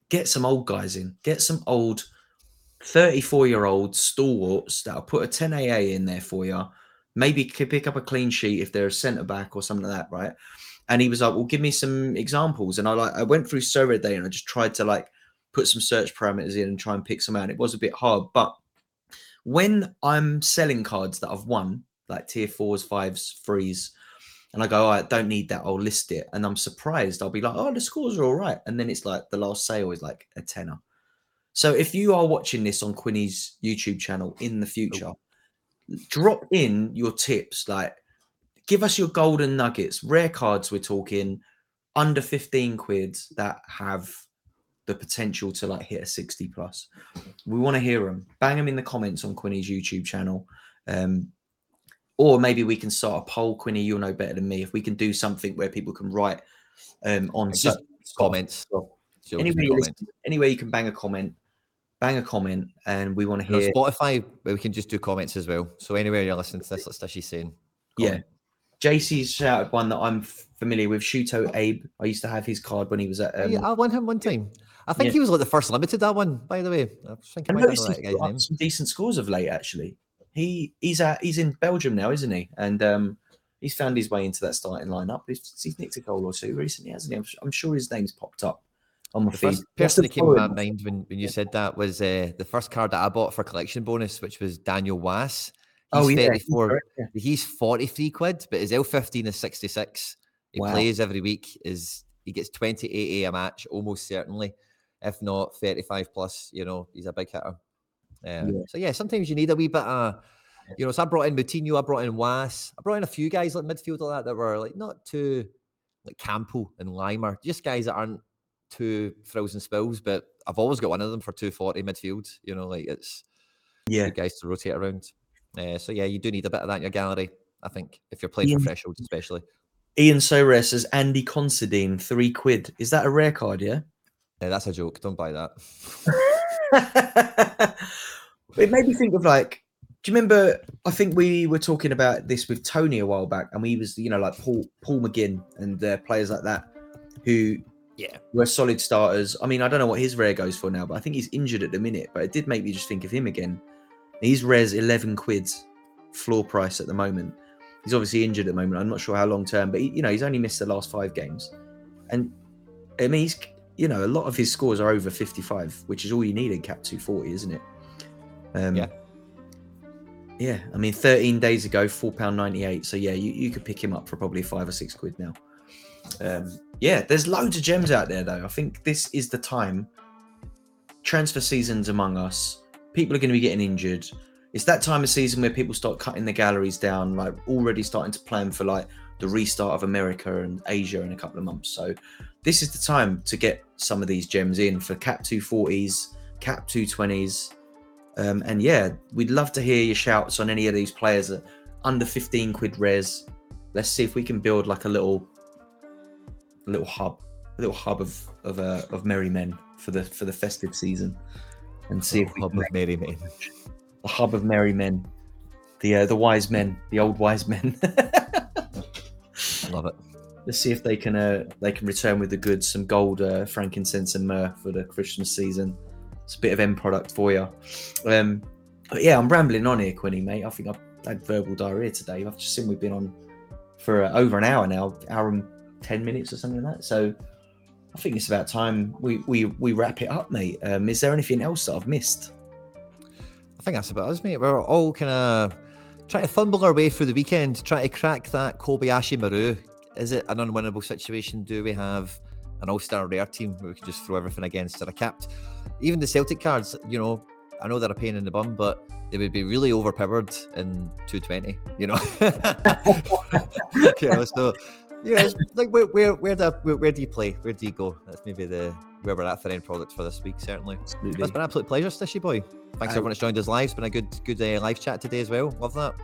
get some old guys in, get some old 34 year old stalwarts that'll put a 10 AA in there for you. Maybe pick up a clean sheet if they're a centre back or something like that, right? And he was like, "Well, give me some examples." And I like I went through Sorare and I just tried to like put some search parameters in and try and pick some out. It was a bit hard, but when I'm selling cards that I've won, like tier fours, fives, threes, and I go, oh, I don't need that, I'll list it. And I'm surprised. I'll be like, oh, the scores are all right. And then it's like the last sale is like a tenner. So if you are watching this on Quinny's YouTube channel in the oh. future, drop in your tips. Like, give us your golden nuggets, rare cards. We're talking under 15 quid that have the potential to like hit a 60 plus. We want to hear them. Bang them in the comments on Quinny's YouTube channel. Um, or maybe we can start a poll, Quinny. You'll know better than me. If we can do something where people can write um, on
just comments.
Anyway, anyway, you can bang a comment, bang a comment, and we want to hear.
Spotify, we can just do comments as well. So anywhere you're listening to this, that's what she's saying.
Comment. Yeah. JC's shouted one that I'm familiar with. Shuto Abe. I used to have his card when he was at. Um,
yeah, I won him one time. I think yeah. he was like the first limited that one, by the way. I think I,
noticed he's got some decent scores of late, actually. He he's at he's in Belgium now, isn't he? And um, he's found his way into that starting lineup. He's, he's nicked a goal or two recently, hasn't he? I'm, I'm sure his name's popped up on my
the
feed.
First person that came to my mind when, when you said that was uh, the first card that I bought for collection bonus, which was Daniel Wass. He's oh, yeah, 34. He's, he's 43 quid, but his L15 is 66. He wow. plays every week. Is he gets 28 a a match almost certainly if not 35 plus, you know, he's a big hitter. Um, yeah. So yeah, sometimes you need a wee bit of, you know. So I brought in Moutinho, I brought in Wass, I brought in a few guys like midfield like that that were like not too like Campo and Laimer, just guys that aren't too and spills. But I've always got one of them for 240 midfield. You know, like it's
yeah
guys to rotate around. Uh, so yeah, you do need a bit of that in your gallery. I think if you're playing for thresholds, especially.
Ian Sores says Andy Considine, three quid. Is that a rare card? Yeah.
Yeah, that's a joke. Don't buy that.
it made me think of like, do you remember? I think we were talking about this with Tony a while back, and we was, you know, like Paul Paul McGinn and uh, players like that who,
yeah,
were solid starters. I mean, I don't know what his rare goes for now, but I think he's injured at the minute. But it did make me just think of him again. He's res eleven quid floor price at the moment. He's obviously injured at the moment. I'm not sure how long term, but he, you know, he's only missed the last five games, and I mean, he's you know, a lot of his scores are over 55, which is all you need in Cap 240, isn't it?
Um, yeah.
Yeah, I mean, 13 days ago, £4.98. So, yeah, you, you could pick him up for probably five or six quid now. Um, yeah, there's loads of gems out there, though. I think this is the time. Transfer season's among us. People are going to be getting injured. It's that time of season where people start cutting the galleries down, like already starting to plan for like the restart of America and Asia in a couple of months. So this is the time to get some of these gems in for cap 240s, cap 220s. Um, and yeah, we'd love to hear your shouts on any of these players that under 15 quid res. Let's see if we can build like a little, a little hub, a little hub of of uh, of merry men for the for the festive season, and see if we
hub of merry men,
the hub of merry men, the uh, the wise men, the old wise men.
I love it.
Let's see if they can uh, they can return with the goods, some gold, uh, frankincense, and myrrh for the Christmas season. It's a bit of end product for you. Um, but yeah, I'm rambling on here, Quinny, mate. I think I've had verbal diarrhea today. I've just seen we've been on for uh, over an hour now, hour and ten minutes or something like that. So I think it's about time we we we wrap it up, mate. Um, is there anything else that I've missed?
I think that's about us, mate. We're all kind of trying to fumble our way through the weekend, trying to crack that Kobayashi Maru. Is it an unwinnable situation? Do we have an all-star rare team where we can just throw everything against? Are capped? Even the Celtic cards, you know, I know they're a pain in the bum, but they would be really overpowered in 220. You know, know so yeah, like where where where do where, where, do you play? Where do you go? That's maybe the where we're at for end product for this week. Certainly, Absolutely. it's been an absolute pleasure, Stishy boy. Thanks um, everyone that's joined us live. It's been a good good uh, live chat today as well. Love that.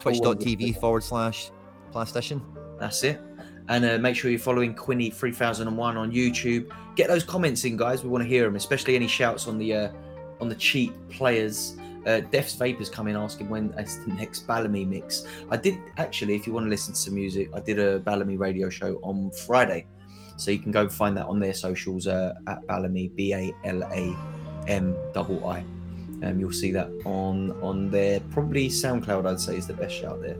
Twitch.tv forward slash plastician.
That's it. And uh, make sure you're following Quinny 3001 on YouTube. Get those comments in, guys. We want to hear them, especially any shouts on the uh, on the cheap players. Uh, Def's Vapors in asking when is the next Balamii mix. I did actually, if you want to listen to some music, I did a Balamii radio show on Friday. So you can go find that on their socials uh, at Balamii, B A L A M double I. Um, you'll see that on on there. Probably SoundCloud, I'd say, is the best shout there.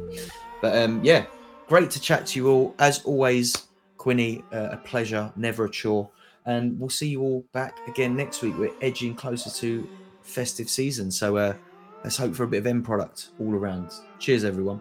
But um, yeah, great to chat to you all. As always, Quinny, uh, a pleasure, never a chore. And we'll see you all back again next week. We're edging closer to festive season. So uh, let's hope for a bit of end product all around. Cheers, everyone.